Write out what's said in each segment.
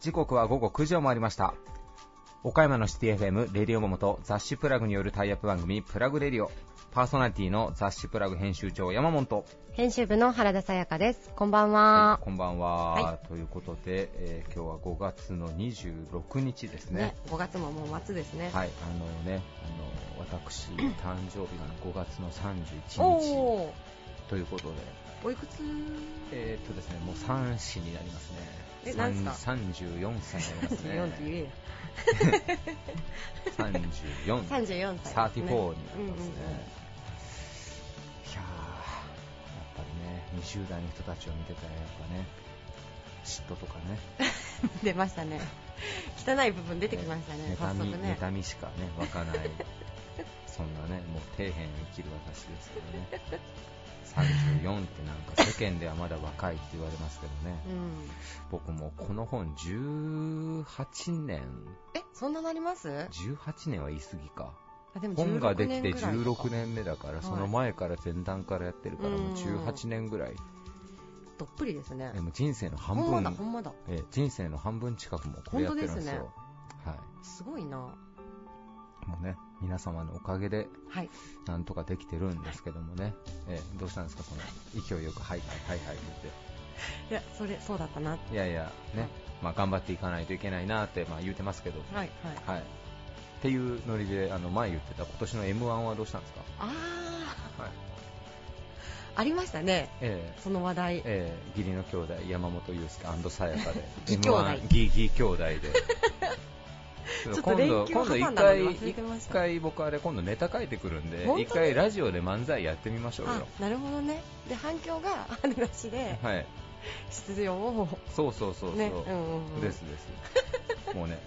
時刻は午後9時を回りました。岡山のシティ FM レディオモモと雑誌プラグによるタイアップ番組プラグレディオ。パーソナリティの雑誌プラグ編集長山本。編集部の原田さやかです。こんばんは、はい、こんばんは、はい、ということで、えー、今日は5月の26日ですね。ね5月ももう末ですね。はいあのねあの私誕生日が5月の31日。ということで。おいくつ？えー、っとですねもう3子になりますね。え、何ですか ?34 歳になりますね。34って言え34 34 歳、34になりますね。いやー、や20代の人たちを見てたらやっぱね、嫉妬とかね。出ましたね。汚い部分出てきましたね、妬み、ね、妬みしかね、湧かない。そんなね、もう底辺に生きる私ですけどね。34ってなんか世間ではまだ若いって言われますけどね、うん、僕もこの本18年えそんななります ?18 年は言い過ぎか本ができて16年目だからその前から前段からやってるからもう18年ぐらい、どっぷりですね。でも人生の半分。え人生の半分近くもこれやってるんですよ、ね、はい、すごいな。もうね皆様のおかげで、はい、なんとかできてるんですけどもね、えー、どうしたんですか、その勢いよく、はいはいはいはい言って。いや、それ、そうだったないやいや、ね、まあ、頑張っていかないといけないなって、まあ、言うてますけど、はい、はい。はい。っていうノリで、あの、前言ってた今年の M1 はどうしたんですか？ああ、はい。ありましたね、えー、その話題、えー、義理の兄弟山本裕介さやかで 義兄弟義義兄弟で 今度、今度一回、一回僕あれ今度ネタ書いてくるんで、一回ラジオで漫才やってみましょうよ。なるほどね。で、反響があるらしで、はい。出場を。そうそうそうそう。ね、うんうん、ですです。もうね、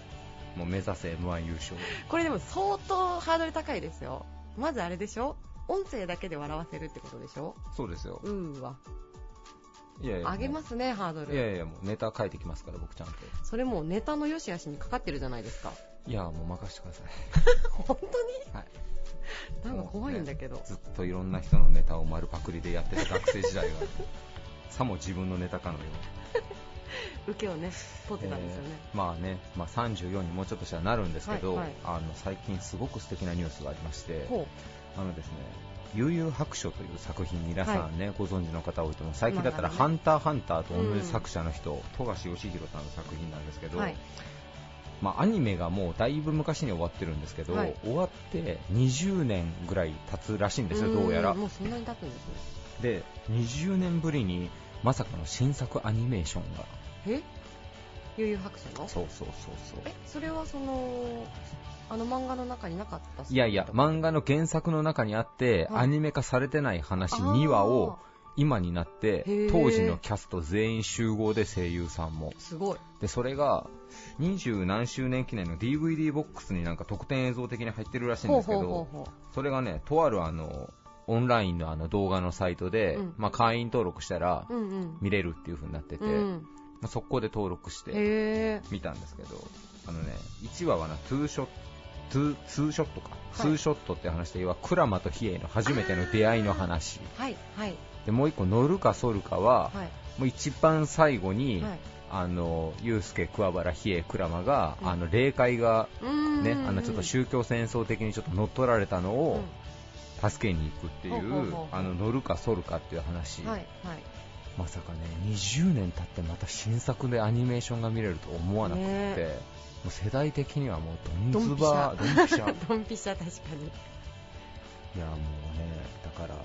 もう目指せ M1 優勝。これでも相当ハードル高いですよ。まずあれでしょ？音声だけで笑わせるってことでしょ？そうですよ。うーわ。いやいや上げますね、ハードル。いやいや、もうネタ書いてきますから、僕ちゃんと。それもネタの良し悪しにかかってるじゃないですか。いや、もう任せてください。本当に？はい。なんか怖いんだけど、ね、ずっといろんな人のネタを丸パクリでやってた学生時代が、さも自分のネタかのよう 受けをね、取ってたんですよね。えー、まあね、まあ、34にもうちょっとしたらなるんですけど、はいはい、あの最近すごく素敵なニュースがありまして、あのですね、悠々白書という作品皆さんね、はい、ご存知の方多いと思う最近だったら、ハンターハンターと同じ作者の人、富樫義弘さんの作品なんですけど、はい、まあ、アニメがもうだいぶ昔に終わってるんですけど、はい、終わって20年ぐらい経つらしいんですよ、どうやら。もうそんなに経つんですね。で、20年ぶりにまさかの新作アニメーションが。え？悠々白書の？そうそうそうそう。え、それはその、あの漫画の中になかったいやいや、漫画の原作の中にあって、はい、アニメ化されてない話2話を今になって、当時のキャスト全員集合で声優さんも。すごい。で、それが、二十何周年記念の DVD ボックスになんか特典映像的に入ってるらしいんですけど、それがね、とあるあの、オンラインのあの動画のサイトで、うん、まあ、会員登録したら見れるっていう風になってて、うんうん、まあ、速攻で登録して見たんですけど、あのね、1話はな、ツーショッツーツーショットか、ツーショットって話で、要はクラマとヒエの初めての出会いの話、はいはい、でもう一個、乗るか反るかは、はい、もう一番最後に、はい、あのユースケ、桑原、比叡、クラマが、うん、あの霊界が、ね、あのちょっと宗教戦争的にちょっと乗っ取られたのを、助けに行くっていう、あの乗るか反るかっていう話、はいはい、まさかね20年経ってまた新作でアニメーションが見れると思わなくて、ね、もう世代的にはもうドンズバドンピシャ。ドンピシャ。確かに。いやもうねだからね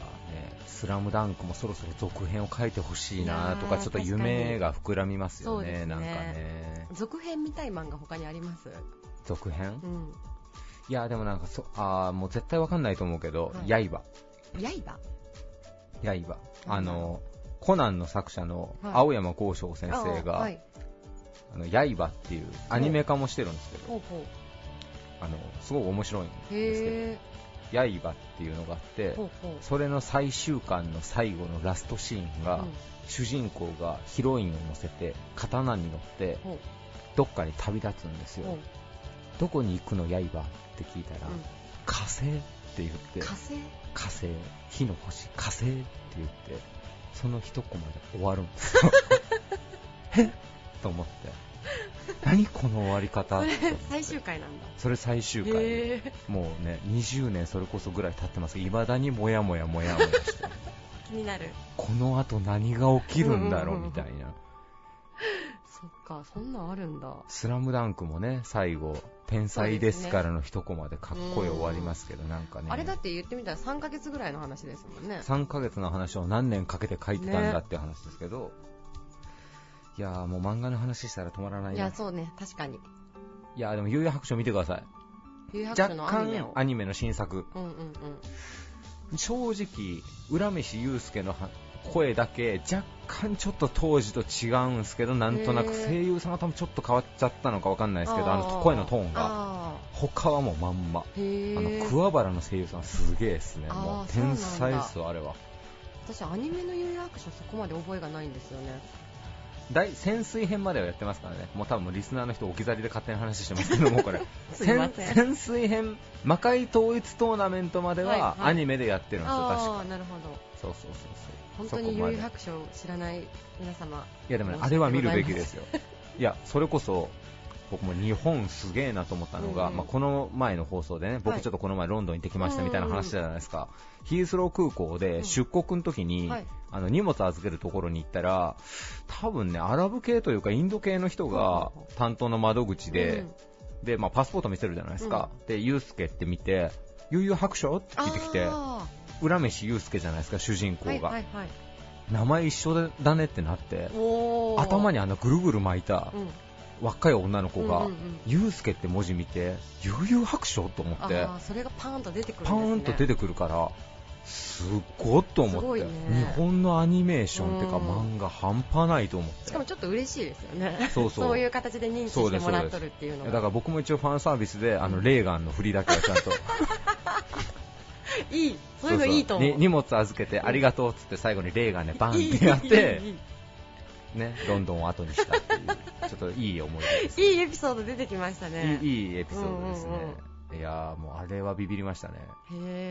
「スラムダンクもそろそろ続編を書いてほしいなとかちょっと夢が膨らみますよね、ね、なんかね。続編見たい漫画他にあります？続編、うん、いやでもなんかそあもう絶対わかんないと思うけど、はい、刃刃刃あの、コナンの作者の青山剛昌先生が、はい、あの刃っていうアニメ化もしてるんですけど、あのすごく面白いんですけど、刃っていうのがあって、それの最終巻の最後のラストシーンが、主人公がヒロインを乗せて刀に乗ってどっかに旅立つんですよ。どこに行くの刃って聞いたら、火星って言って、火星？火星、火の星、火星って言って、その一コマで終わるんですよ。え？と思って。何この終わり方？最終回なんだ。それ最終回、もうね20年それこそぐらい経ってます。いまだにもやもやもやもやして 気になる。この後何が起きるんだろうみたいなそっかそんなんあるんだ。スラムダンクもね最後天才ですからの一コマでかっこいい終わりますけど、なんかね。あれだって言ってみたら3ヶ月ぐらいの話ですもんね。3ヶ月の話を何年かけて書いてたんだっていう話ですけど、ね、いやもう漫画の話したら止まらないいやそうね。確かに。いやでも悠々白書見てください。悠々白書のアニメアニメの新作、うんうんうん、正直浦飯祐介の声だけ若干ちょっと当時と違うんですけどなんとなく声優さんが多分ちょっと変わっちゃったのか分かんないですけどあの声のトーンが。他はもうまんま。あの桑原の声優さんすげえですね。もう天才ですよあれは。私アニメの有楽書そこまで覚えがないんですよね。大潜水編まではやってますからね、もう多分リスナーの人置き去りで勝手な話してますけども、これ。潜水編、魔界統一トーナメントまではアニメでやってるんですよ、はいはい、確か。なるほどそうそうそうそう。本当に悠々白書を知らない皆様。いやでもねあれは見るべきですよ。いやそれこそ僕も日本すげえなと思ったのが、うんまあ、この前の放送でね僕ちょっとこの前ロンドン行ってきましたみたいな話じゃないですか、はい、ヒースロー空港で出国の時に、うんはい、あの荷物預けるところに行ったら多分ねアラブ系というかインド系の人が担当の窓口で、うん、でまあ、パスポート見せるじゃないですか、でユースケって見て悠々白書？って聞いてきて浦飯祐介じゃないですか、主人公が。はいはいはい、名前一緒だねってなって、頭にあのぐるぐる巻いた、若い女の子が、祐介って文字見て、悠々白書と思って、それがパーンと出てくる、ね、パーンと出てくるから、すごっと思って、ね、日本のアニメーションっていうか漫画半端ないと思って。しかもちょっと嬉しいですよね。そうそう。そういう形で認知してもらっとるっていうのが。だから僕も一応ファンサービスであのレーガンの振りだけはちゃんと いい。そういう。のいいと思う。荷物預けてありがとうっつって最後にレーガンでバンってやってね、ロンドンを後にしたっていう、ちょっといい思い出です。いいエピソード出てきましたね。いいいいエピソードですね。うんうんうんいやもうあれはビビりましたね。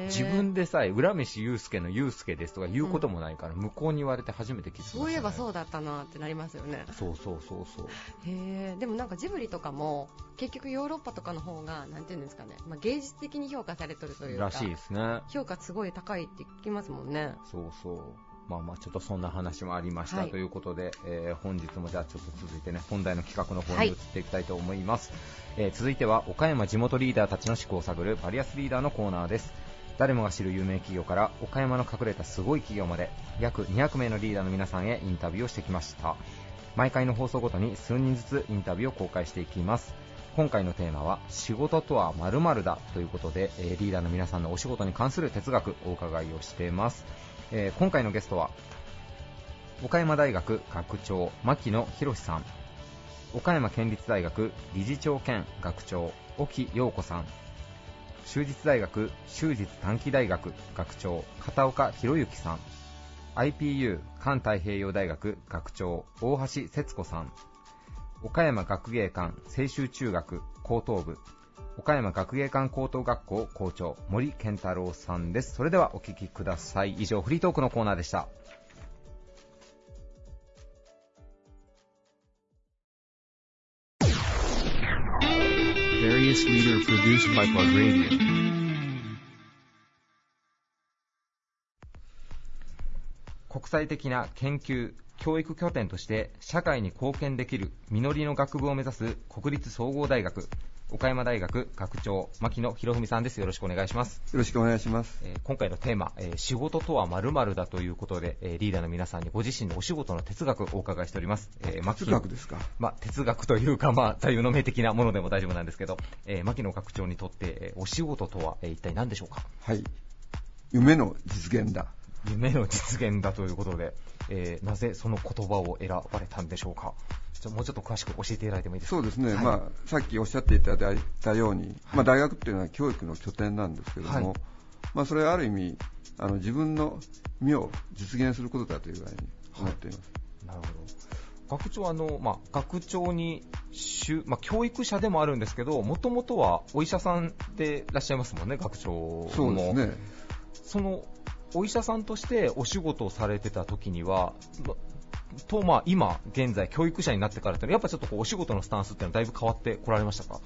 自分でさえ、浦飯祐介の祐介ですとか言うこともないから、向こうに言われて初めて気づきました、ね、そういえばそうだったなってなりますよね。そうそうそうそう。へでもなんかジブリとかも、結局ヨーロッパとかの方が、なんていうんですかね、まあ、芸術的に評価されてるというか。らしいですね。評価すごい高いって聞きますもんね。そうそう。まあまあちょっとそんな話もありました、ということで、えー、本日もじゃあちょっと続いてね本題の企画の方に移っていきたいと思います、はい、えー、続いては岡山地元リーダーたちの思考を探るバリアスリーダーのコーナーです。誰もが知る有名企業から岡山の隠れたすごい企業まで約200名のリーダーの皆さんへインタビューをしてきました。毎回の放送ごとに数人ずつインタビューを公開していきます。今回のテーマは仕事とは〇〇だということで、えリーダーの皆さんのお仕事に関する哲学お伺いをしています、えー、今回のゲストは岡山大学学長牧野博さん。岡山県立大学理事長兼学長沖陽子さん。州立大学州立短期大学学長片岡博之さん。IPU 環太平洋大学学長大橋節子さん。岡山学芸館青州中学高等部。岡山学芸館高等学校校長森健太郎さんです。それではお聞きください。以上フリートークのコーナーでした.国際的な研究、教育拠点として社会に貢献できる実りの学部を目指す国立総合大学岡山大学学長牧野博文さんです。よろしくお願いします。よろしくお願いします、えー、今回のテーマ、えー、仕事とはまるだということで、えー、リーダーの皆さんにご自身のお仕事の哲学をお伺いしております、えー、哲学ですか？まあ、哲学というか、まあ、座右の銘的なものでも大丈夫なんですけど、えー、牧野学長にとって、えー、お仕事とは、えー、一体何でしょうか？はい。夢の実現だ。夢の実現だということで、えー、なぜその言葉を選ばれたんでしょうか？じゃもうちょっと詳しく教えていただいてもいいですか？そうですね、はい、まあ、さっきおっしゃっていただいたように、はい、まあ、大学っていうのは教育の拠点なんですけれども、はい、まあ、それはある意味あの自分の身を実現することだというふうに思っています。なるほど。学長あの、まあ、学長にまあ、教育者でもあるんですけど、もともとはお医者さんでいらっしゃいますもんね、学長も。そうですね。そのお医者さんとしてお仕事をされてた時には、とまあ今現在教育者になってからってやっぱちょっとお仕事のスタンスっていうのはだいぶ変わってこられましたか？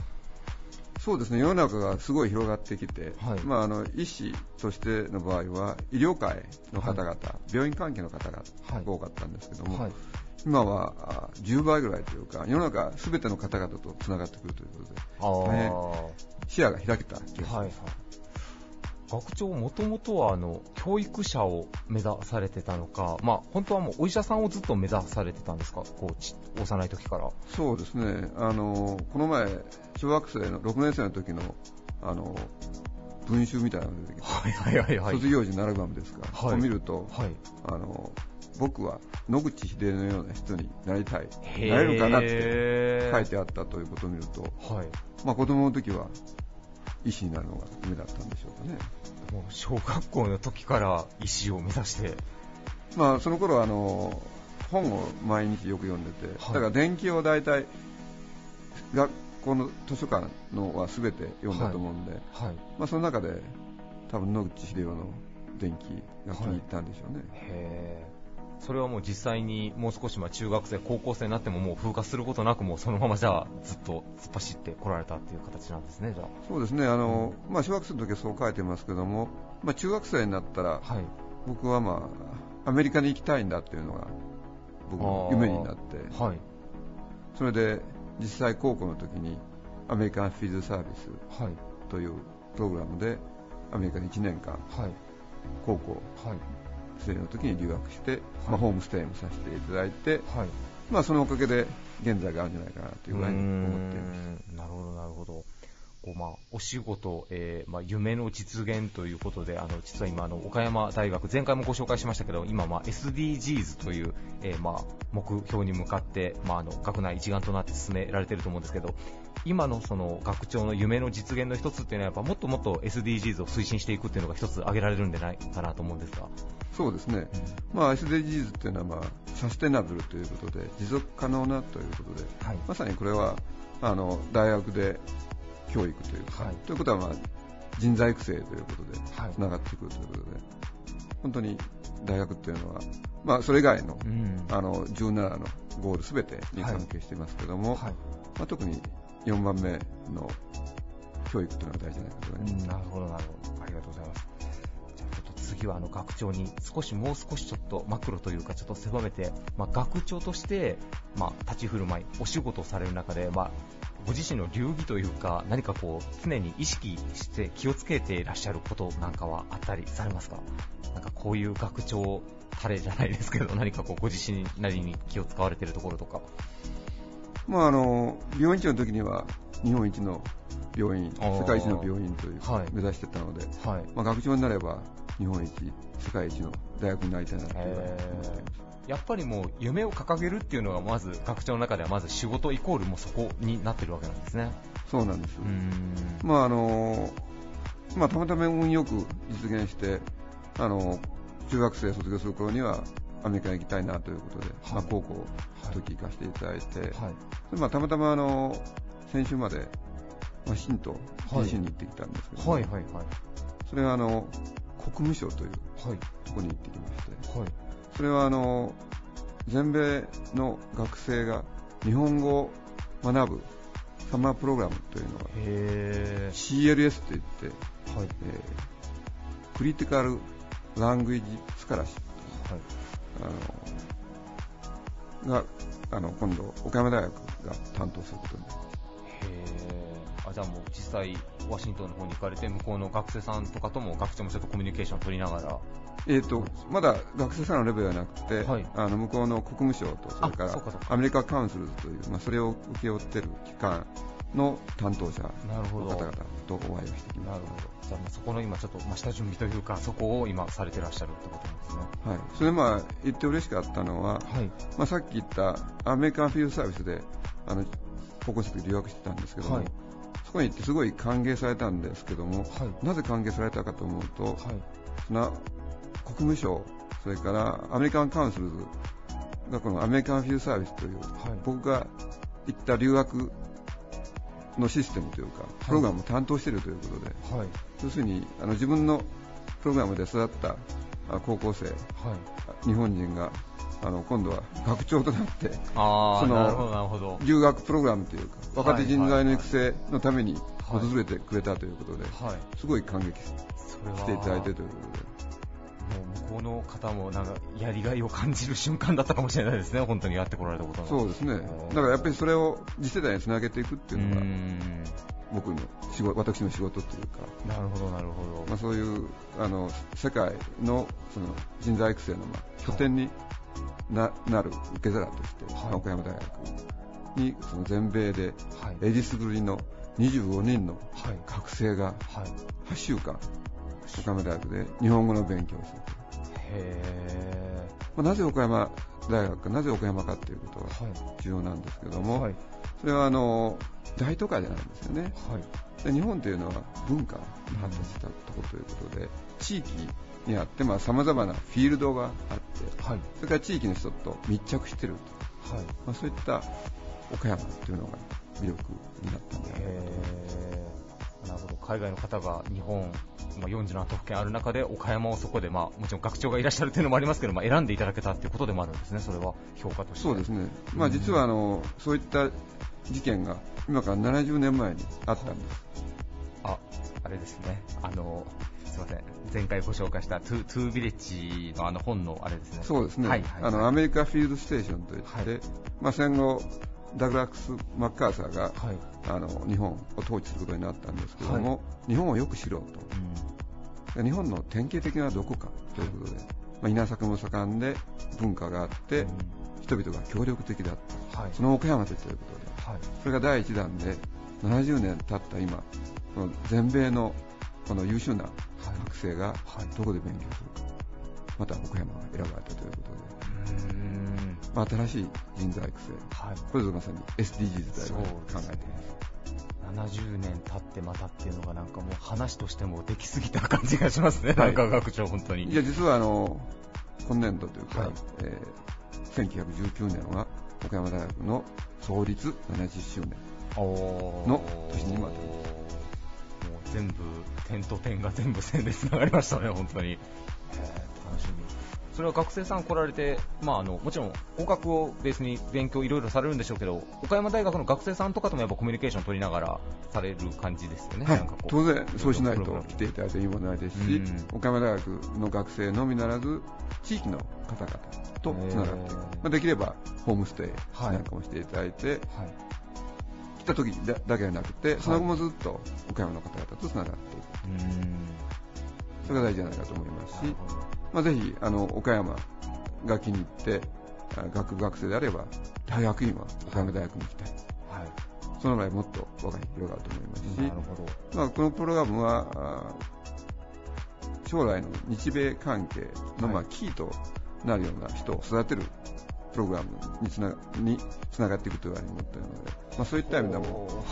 そうですね。世の中がすごい広がってきて、はい、まあ、あの医師としての場合は医療界の方々、はい、病院関係の方が多かったんですけども、はい、今は10倍ぐらいというか世の中すべての方々とつながってくるということで大変視野が開けた気がします。はいはい学長、もともとはあの教育者を目指されてたのか、まあ、本当はもうお医者さんをずっと目指されてたんですか、こう幼い時から。そうですね、あのこの前、小学生の6年生の時のあの文集みたいなのが出てきて、はいはいはいはい、卒業時のアルバムですか、はい、を見ると、はい、あの僕は野口英世のような人になりたい、なれるかなって書いてあったということを見ると、はい。まあ、子供の時は医師になるのが夢だったんでしょうかね。もう小学校の時から医師を目指して。まあ、その頃あの本を毎日よく読んでて、はい、だから電気を大体学校の図書館のは全て読んだと思うんで、はいはい、まあ、その中で多分野口英世の電気が気に入ったんでしょうね。へそれはもう実際にもう少しまあ中学生、高校生になってももう風化することなくもうそのままじゃあずっと突っ走ってこられたっていう形なんですね、じゃあ。そうですね。あの、まあ、小学生の時はそう書いてますけども、まあ、中学生になったら、はい、僕は、まあ、アメリカに行きたいんだっていうのが僕の夢になって、はい、それで実際高校の時にアメリカンフィズサービスというプログラムでアメリカに1年間、はい、高校、はい生の時に留学して、はい、まあ、ホームステイもさせていただいて、はい、まあ、そのおかげで現在があるんじゃないかなというぐらいに思っています。なるほど、なるほど。こうまあ、お仕事、えーまあ、夢の実現ということで、あの実は今あの、岡山大学、前回もご紹介しましたけど、今、まあ、SDGs という、えーまあ、目標に向かって、まあ、あの学内一丸となって進められていると思うんですけど、今のその学長の夢の実現の一つっていうのは、やっぱもっともっと SDGs を推進していくっていうのが一つ挙げられるんじゃないかなと思うんですが。そうですね、うん、まあ、SDGs っていうのは、まあ、サステナブルということで持続可能なということで、はい、まさにこれはあの大学で教育というか、はい、ということは、まあ、人材育成ということでつながってくるということで、はい、本当に大学っていうのは、まあ、それ以外の,、あの17のゴールすべてに関係していますけども、まあ、特に4番目の教育というのが大事じゃないかと思います。なるほどなるほどありがとうございます次はあの学長に少しもう少しちょっとマクロというかちょっと狭めて、まあ、学長として、まあ、立ち振る舞い、お仕事をされる中で、まあ、ご自身の流儀というか何かこう常に意識して気をつけていらっしゃることなんかはあったりされますか？なんかこういう学長タレじゃないですけど何かこうご自身なりに気を使われているところとか。まあ、あの病院長の時には日本一の病院、世界一の病院という、はい、目指してたので、はい。まあ、学長になれば日本一、世界一の大学になりたいなっています。やっぱりもう夢を掲げるっていうのがまず学長の中ではまず仕事イコールもそこになってるわけなんですね。そうなんです。まああのまあたまたま運よく実現してあの中学生卒業する頃にはアメリカに行きたいなということで、はい、まあ、高校の時行かせていただいて、はい、まあ、たまたまあの先週までワシントン DC に行ってきたんですけど、はいはいはいはい、それはあの国務省というところに行ってきまして、はい、それはあの全米の学生が日本語を学ぶサマープログラムというのが CLS といって、はい。えー、クリティカル・ラングイジ・スカラシップ、はい、あのがあの今度岡山大学が担当することになりますあじゃあもう実際ワシントンの方に行かれて向こうの学生さんとかとも学長もちょっとコミュニケーションを取りながら。えーと、まだ学生さんのレベルではなくて、はい、あの向こうの国務省とそれからアメリカカウンスルズという、まあ、それを請け負っている機関の担当者の方々とお会いをしてきまなるほど。じゃあそこの今ちょっと、まあ、下準備というかそこを今されてらっしゃるってことなんですね。はい。それでまあ言って嬉しかったのは、はい。まあ、さっき言ったアメリカンフィールドサービスであの高校生で留学してたんですけども、はい。こに行ってすごい歓迎されたんですけども、はい、なぜ歓迎されたかと思うと、はい、な国務省、それからアメリカンカウンスルズがこのアメリカンフィールサービスという、はい、僕が行った留学のシステムというか、プログラムを担当しているということで、要するにあの自分のプログラムで育った高校生、はい、日本人があの今度は学長となってその留学プログラムというか若手人材の育成のために訪れてくれたということで、すごい感激していただいてということで。もう向こうの方もなんかやりがいを感じる瞬間だったかもしれないですね、本当にやってこられたことそうですね、だからやっぱりそれを次世代につなげていくっていうのが、僕の仕事私の仕事というか、なるほどなるほど。まあ、そういうあの世界のその人材育成のまあ拠点にななる受け皿として、はい、岡山大学にその全米で、エディスぶりの25人の学生が8週間、岡山大学で日本語の勉強をす。るへまあ、なぜ岡山大学かなぜ岡山かということが重要なんですけども、はい、それはあの大都会じゃないんですよね、はい、で日本というのは文化が発達したところということで、地域にあってさまざ、まなフィールドがあって、はい、それから地域の人と密着していると、はい。まあ、そういった岡山というのが魅力になったんでなるほど。海外の方が日本、まあ、47都府県ある中で岡山をそこで、まあ、もちろん学長がいらっしゃるというのもありますけど、まあ、選んでいただけたということでもあるんですね、それは評価として。そうですね、まあ、実はあの、うん、そういった事件が今から70年前にあったんです。ああれですね。あのすみません、前回ご紹介したトゥトゥービレッジのあの本のあれですね。そうですね。はいはいはい、あのアメリカフィールドステーションといって、はい、まあ戦後ダグラックス・マッカーサーが、はい、あの日本を統治することになったんですけども、はい、日本をよく知ろうと、うん、日本の典型的などこかということで、まあ、稲作も盛んで文化があって、うん、人々が協力的だった、はい、その岡山でということで、それが第1弾で70年経った今この全米のこの優秀な学生がどこで勉強するか、また岡山が選ばれたということで、まあ、新しい人材育成、はい、これぞまさに SDGs だと考えています。70年経ってまたっていうのがなんかもう話としてもできすぎた感じがしますね、はい、なんか学長、本当に。いや、実はあの今年度というか、はい、えー、1919年は岡山大学の創立70周年の年にまた。全部、点と点が全部線でつながりましたね、本当に。楽しみ。それは学生さん来られて、まあ、あのもちろん合格をベースに勉強いろいろされるんでしょうけど、岡山大学の学生さんとかともやっぱコミュニケーション取りながらされる感じですよね、はい、当然、そうしないと来ていただいていいものないですし、岡山大学の学生のみならず、地域の方々とつながって、まあ、できればホームステイなんかもしていただいて、はい。来た時だだけではなくて、その後もずっと岡山の方々とつながっていく、それが大事じゃないかと思いますし、まあ、ぜひあの岡山が気に入って学部学生であれば大学院は岡山大学に行きたい、はい、その場合もっと輪が広がると思いますし、なるほど。まあ、このプログラムは将来の日米関係のまあキーとなるような人を育てるプログラムにつなにつながっていくというふうに思っているので、まあ、そういった意味でも、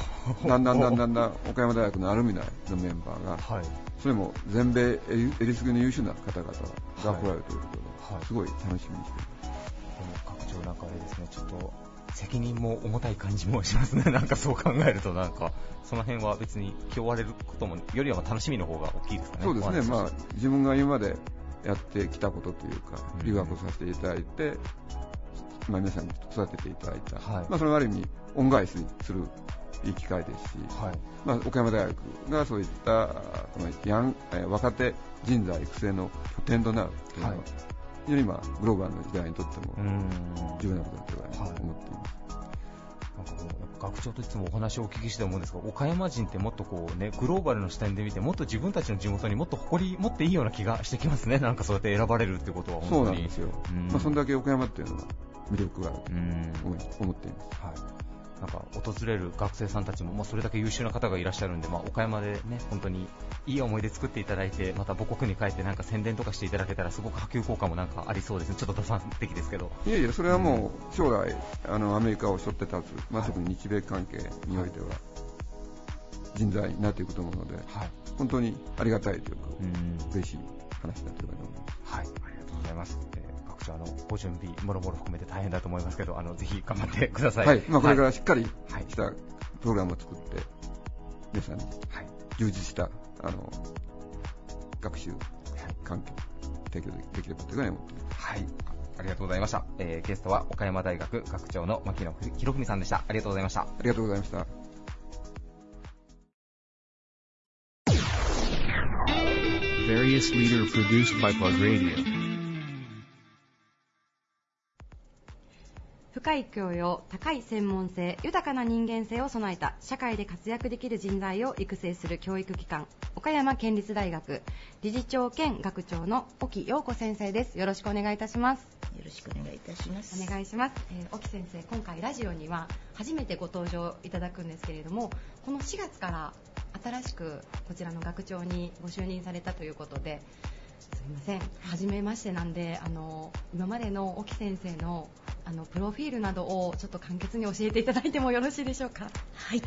だんだんだんだんだん岡山大学のアルミナイのメンバーが、はい、それも全米えりすぐりの優秀な方々が来られるということで、はい、すごい楽しみにしています。でも学長なんかあれですね、ちょっと責任も重たい感じもしますね、なんかそう考えると、なんか。その辺は別に気負われることもよりは楽しみの方が大きいですかね。そうですね、まあ、自分が今までやってきたことというか、留学をさせていただいて、まあ、皆さんに育てていただいた、はい、まあ、それはある意味恩返しするいい機会ですし、はい。まあ、岡山大学がそういったこのヤン若手人材育成の拠点となるというのは、はい、非常に今グローバルの時代にとっても重要なことだと思っています。なんかこう学長といつもお話をお聞きして思うんですが岡山人ってもっとこう、ね、グローバルの視点で見てもっと自分たちの地元にもっと誇り持っていいような気がしてきますね、なんかそうやって選ばれるってことは本当に。そうなんですよ、まあ、そんだけ岡山っていうのは魅力があると思っています。はいなんか訪れる学生さんたちも、まあ、それだけ優秀な方がいらっしゃるんで、まあ、岡山でね本当にいい思い出作っていただいてまた母国に帰ってなんか宣伝とかしていただけたらすごく波及効果もなんかありそうですね、ちょっと打算的ですけど。いやいや、それはもう将来、あのアメリカを背負って立つ、まあ、特に日米関係においては人材になっていくと思うので、はい、本当にありがたいというか、嬉しい話だと思います。はい、ありがとうございます。あのご準備、もろもろ含めて大変だと思いますけど、あのぜひ頑張ってください。はい、まあ、これからしっかりしたプログラムを作って、皆さんに充実したあの学習環境提供できればというふうに思っています。はい。ありがとうございました。えー、ゲストは岡山大学学長の牧野博文さんでした。ありがとうございました。ありがとうございました。various leader produced by Plug Radio. 深い教養、高い専門性、豊かな人間性を備えた社会で活躍できる人材を育成する教育機関、岡山県立大学理事長兼学長の沖陽子先生です。よろしくお願いいたします。よろしくお願いいたします。お願いします。えー、沖先生、今回ラジオには初めてご登場いただくんですけれども、この4月から新しくこちらの学長にご就任されたということで、すみません、初めましてなんで、あの今までの沖先生のあのプロフィールなどをちょっと簡潔に教えていただいてもよろしいでしょうか？はい。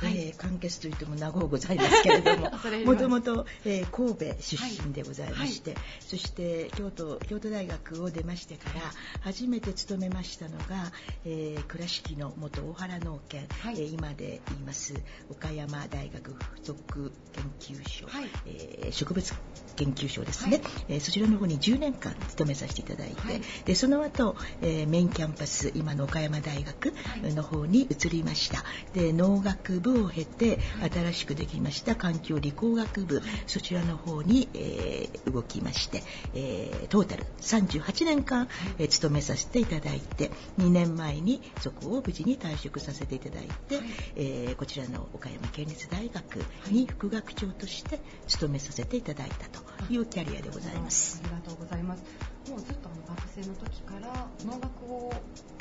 はい、えー、簡潔といっても長うございますけれどももともと、えー、神戸出身でございまして、はい、そして京都京都大学を出ましてから初めて勤めましたのが、えー、倉敷の元大原農研、はい、えー、今で言います岡山大学附属研究所、はい、えー、植物研究所ですね、はい、えー、そちらの方に10年間勤めさせていただいて、はい、でその後、えー、メインキャンパス今の岡山大学の方に移りました、で農学部を経て新しくできました環境理工学部そちらの方に、えー、動きまして、えー、トータル38年間、えー、勤めさせていただいて2年前にそこを無事に退職させていただいて、えー、こちらの岡山県立大学に副学長として勤めさせていただいたというキャリアでございます。ありがとうございます。もうずっと学生の時から農学を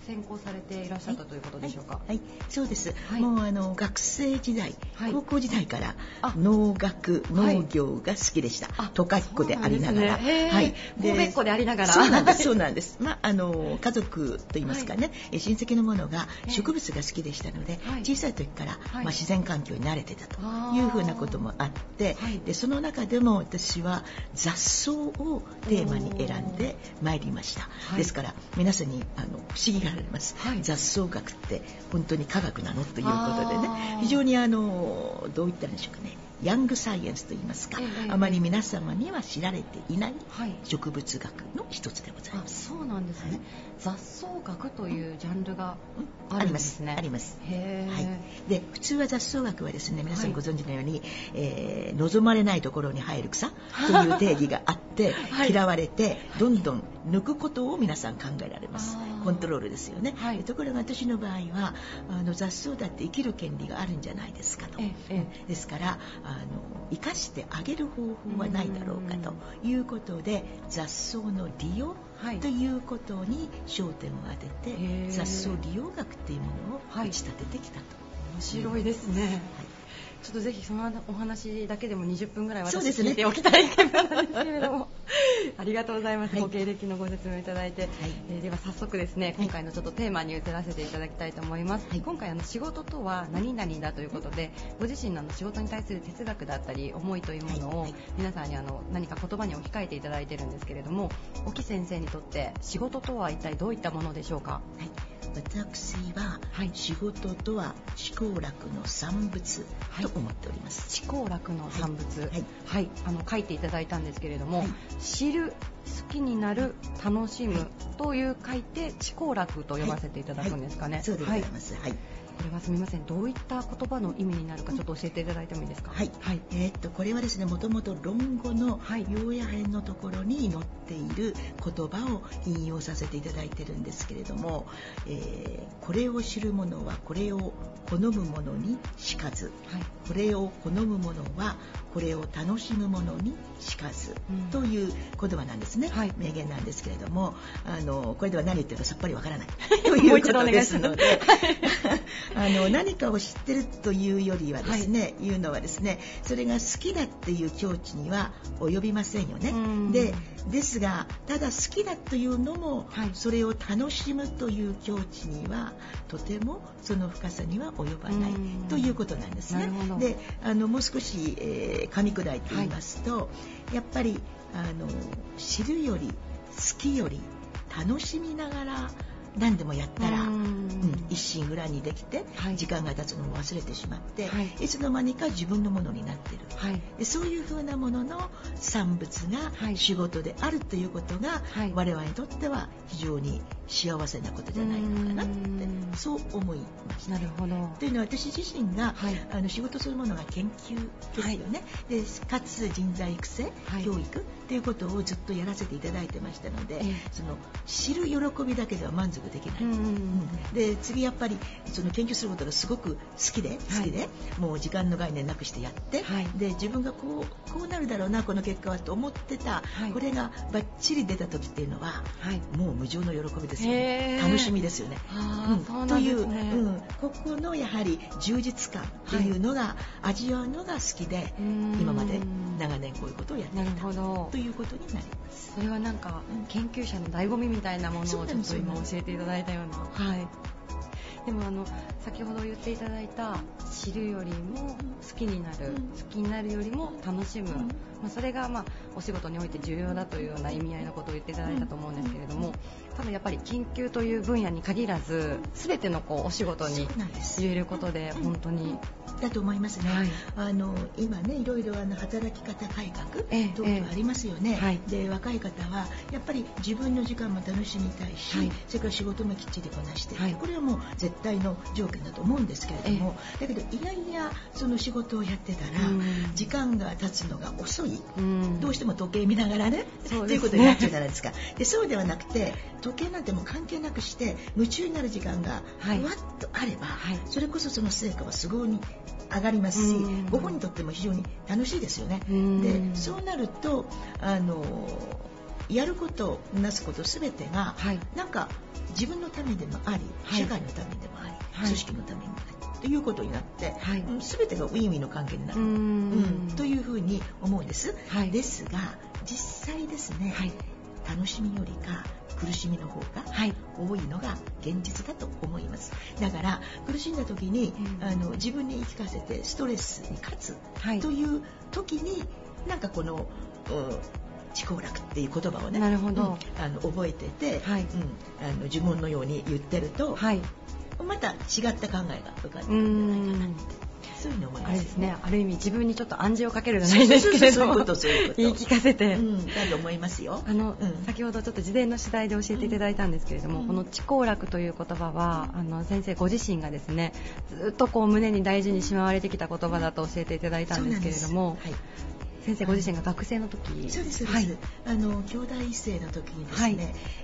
専攻されていらっしゃったということでしょうか？はい、はい、そうです。はい、もうあの学生時代、高校時代から農学、農業が好きでした。都会っ子でありながら、ね、はい。神戸っ子でありながら、そうなんです。そうなんです。まああの家族と言いますかね、親戚の者が植物が好きでしたので、小さい時から、まあ自然環境に慣れてたというふうなこともあって、でその中でも私は雑草をテーマに選んでまいりました。ですから皆さんにあの不思議がられます、はい、雑草学って本当に科学なの？ということでね。非常にあのどういったんでしょうかねヤングサイエンスといいますか、えー、あまり皆様には知られていない植物学の一つでございます。そうなんですね、はい、雑草学というジャンルがあるんですね。あります。はい。で普通は雑草学はですね皆さんご存知のように、はい、えー、望まれないところに生える草という定義があって、はい、嫌われてどんどん抜くことを皆さん考えられます。コントロールですよね。ところが私の場合はあの雑草だって生きる権利があるんじゃないですかと。ええ、ですからあの生かしてあげる方法はないだろうかということで雑草の利用ということに焦点を当てて、雑草利用学というものを打ち立ててきたと。面白いですね。はいちょっとぜひそのお話だけでも20分ぐらい私聞いておきたい気分なんですけれども、ありがとうございます、はい、ご経歴のご説明いただいて、はい、えー、では早速ですね今回のちょっとテーマに移らせていただきたいと思います、はい、今回あの仕事とは何々だということでご自身の仕事に対する哲学だったり思いというものを皆さんにあの何か言葉に置き換えていただいているんですけれども沖先生にとって仕事とは一体どういったものでしょうか、はい私は、仕事とは思考楽の産物と思っております、はい、思考楽の産物、はい、はい、あの書いていただいたんですけれども、知る好きになる楽しむという書いて思考楽と呼ばせていただくんですかね、そうでございます、はいこれはすみません。どういった言葉の意味になるかちょっと教えていただいてもいいですか、はい、はい、えー、っとこれはですねもともと論語の要野編のところに載っている言葉を引用させていただいてるんですけれども、えー、これを知る者はこれを好む者にしかず、はい、これを好む者はこれを楽しむ者にしかず、うん、という言葉なんですね、はい、名言なんですけれどもあのこれでは何言ってるかさっぱりわからない。ということです。ので あの何かを知ってるというよりはですね、はい、いうのはですねそれが好きだっていう境地には及びませんよね。でですがただ好きだというのも、はい、それを楽しむという境地にはとてもその深さには及ばないということなんですね。であのもう少し、えー、噛み砕いて言いますと、はい、やっぱりあの知るより好きより楽しみながら何でもやったら、うん、一心裏にできて、はい、時間が経つのも忘れてしまって、はい、いつの間にか自分のものになってる、はい、でそういうふうなものの産物が仕事であるということが、はい、我々にとっては非常に幸せなことじゃないのかなってそう思いました。なるほど。というのは私自身が、はい、あの仕事するものが研究ですよね、はい、でかつ人材育成、はい、教育っていうことをずっとやらせていただいてましたので、その知る喜びだけでは満足できない、うん、で次やっぱりその研究することがすごく好きで好きで、もう時間の概念なくしてやって、で自分がこうこうなるだろうなこの結果はと思ってた、これがバッチリ出た時っていうのは、もう無常の喜びですよね。楽しみですよね。うん、という、うん、ここのやはり充実感っていうのが、味わうのが好きで今まで長年こういうことをやってきたということになります。それはなんか、研究者の醍醐味みたいなものをちょっと今教えていただいたような。はい。でもあの先ほど言っていただいた知るよりも好きになる、好きになるよりも楽しむ、まあ、それがまあお仕事において重要だというような意味合いのことを言っていただいたと思うんですけれども多分やっぱり研究という分野に限らず全てのこうお仕事に言えることで本当に。だと思いますね、はい、あの今ねいろいろあの働き方改革等々ありますよね、ええ。はい、で若い方はやっぱり自分の時間も楽しみたいし、はい、それから仕事もきっちりこなしてい。これはもう絶対の条件だと思うんですけれども、だけどいやいやその仕事をやってたら、時間が経つのが遅い、どうしても時計見ながらねと、ね、いうことになっちゃうじゃないですか。でそうではなくて時計なんても関係なくして夢中になる時間がふわっとあれば、それこそその成果はすごい上がりますし、ご本にとっても非常に楽しいですよね。でそうなるとあのやることなすこと全てが、はい、なんか自分のためでもあり、はい、社会のためでもあり、はい、組織のためにもありということになって、はい、全てがウィンウィンの関係になる。うん、というふうに思うんです。ですが実際ですね、楽しみよりか苦しみの方が多いのが現実だと思います、だから苦しんだ時に、あの自分に言い聞かせてストレスに勝つという時に、なんかこの知好楽っていう言葉をねなるほど、うん、あの覚えてて、はい。うん、あの呪文のように言ってると、はい、また違った考えが浮かんでくるんじゃないかなってそういうの思います、ね、あれですね。ある意味自分にちょっと暗示をかけるじゃないですけれども。言い聞かせて、うん、だと思いますよ。あの、うん、先ほどちょっと事前の取材で教えていただいたんですけれども、うん、この知好楽という言葉はあの先生ご自身がですねずっとこう胸に大事にしまわれてきた言葉だと教えていただいたんですけれども、はい先生ご自身が学生の時。そうですそうです、はい、あの兄弟一世の時にですね、はい、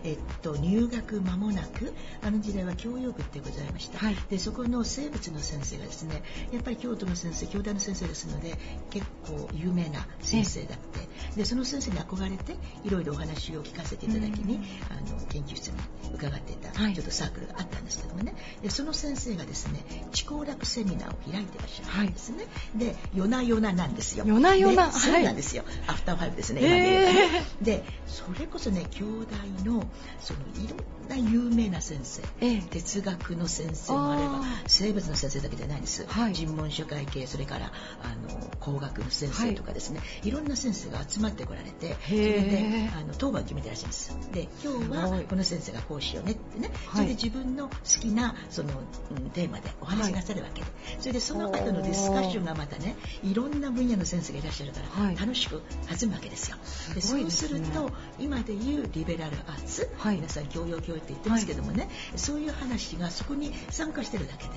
えっと入学間もなくあの時代は教養部ってございました、はい、でそこの生物の先生がですねやっぱり京都の先生京大の先生ですので結構有名な先生だって、でその先生に憧れていろいろお話を聞かせていただきに、あの研究室に伺っていた、ちょっとサークルがあったんですけどもね。でその先生がですね知行楽セミナーを開いてらっしゃるんですね、で夜な夜ななんですよ。夜な夜なそうなんですよ、アフターファイブですね今で言えばね、でそれこそね兄弟のそのいろんな有名な先生、ええ、哲学の先生もあれば生物の先生だけじゃないんです、はい、人文社会系それからあの工学の先生とかですね、はい、いろんな先生が集まってこられてそれであの当番決めてらっしゃるんです。で今日はこの先生がこうしようねってね、はい、それで自分の好きなその、うん、テーマでお話しなさるわけで、それでその後のディスカッションがまたねいろんな分野の先生がいらっしゃるから楽しく弾むわけですよ。でそうすると今でいうリベラルアーツ、皆さん教養教育って言ってますけどもね、そういう話がそこに参加してるだけで、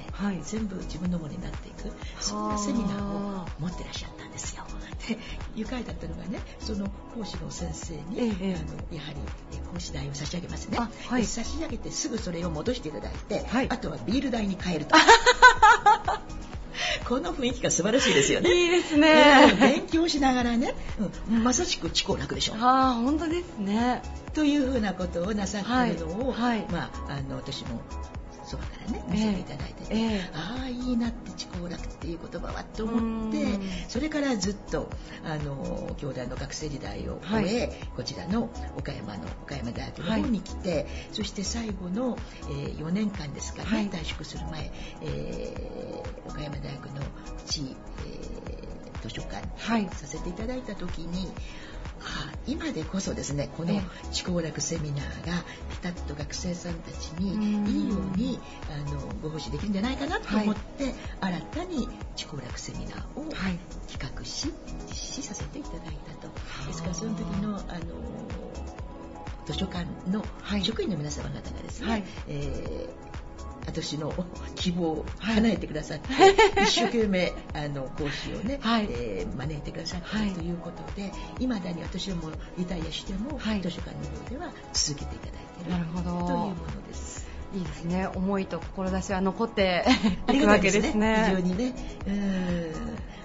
全部自分のものになっていくそんなセミナーを持ってらっしゃったんですよ。で愉快だったのがねその講師の先生に、ええ、あのやはり講師代を差し上げますね、はい、差し上げてすぐそれを戻していただいて、はい、あとはビール代に変えると。この雰囲気が素晴らしいですよね。いいですね。勉強しながらね、うん、まさしく知行楽でしょ。ああ、本当ですね。というふうなことをなさってるのを、はい、まあ、あの私もそばからね見せていただいてて、えー、ああいいなって知行楽っていう言葉はと思ってそれからずっとあの兄弟の学生時代を終え、はい、こちらの岡山の岡山大学の方に来て、はい、そして最後の、えー、4年間ですかね、はい、退職する前、えー、岡山大学の地、えー、図書館にさせていただいた時に、今でこそですねこの知行楽セミナーがピタッと学生さんたちにいいようにあのご奉仕できるんじゃないかなと思って、はい、新たに知行楽セミナーを企画し、実施させていただいたと。ですからその時のあの図書館の職員の皆様方がですね、はい、えー私の 希望を叶えてくださって、はい、一生懸命あの講師をね、はい、えー、招いてくださってい。るということで、いまだに私はもうリタイアしても、はい、図書館の方では続けていただいているというものです。いいですね。思いと志は残って いくわけですね。非常にね。うん。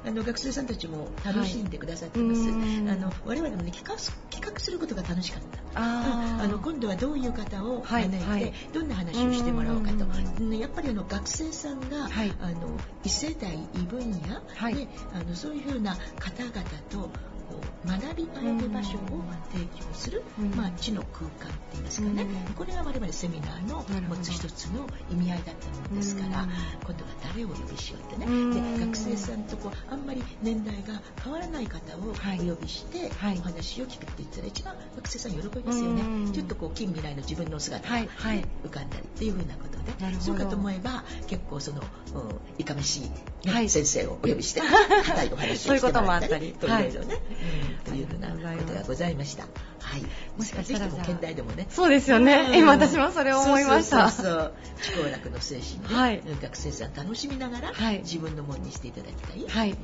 あの学生さんたちも楽しんでくださってます。はい、あの我々もね企画企画することが楽しかった。ああの今度はどういう方を招いて、はい。はい、どんな話をしてもらおうかと。やっぱりあの学生さんが、はい、あの異世代異分野、はい、あのそういうふうな方々と学び場所を提供する、うん、まあ、知の空間って言いますかね、うん、これが我々セミナーの持つ一つの意味合いだったものですから、うん、今度は誰をお呼びしようってね、で学生さんとこうあんまり年代が変わらない方をお呼びして、はい、お話を聞くって言ったら一番学生さん喜びますよね、ちょっとこう近未来の自分の姿が、はい。はい、浮かんだりっていうふうなことでそうかと思えば結構そのいかめしい、ねはい、先生をお呼びして 硬いお話をしてもらったりいろいろね、というふうなことがございました。はい。もしかしたら現代でもね。そうですよね。今私もそれを思いました。そうそう知行楽の精神で、はい、学生さん楽しみながら、はい、自分のものにしていただきたい。はい。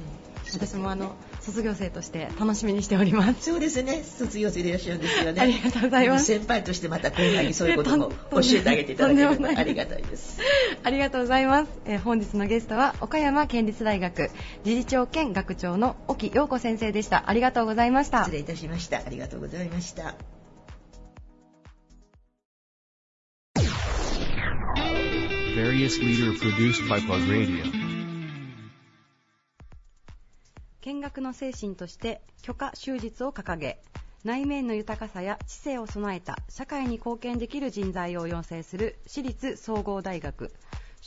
私もあの卒業生として楽しみにしております。そうですね。卒業生でいらっしゃるんですよね。ありがとうございます。先輩としてまた後輩にそういうことも教えてあげていただければありがたいです。ありがとうございます、えー、本日のゲストは岡山県立大学理事長兼学長の沖陽子先生でした。ありがとうございました。失礼いたしました。ありがとうございました。Various leader produced by Plug Radio. 見学の精神として許可終日を掲げ内面の豊かさや知性を備えた社会に貢献できる人材を養成する私立総合大学。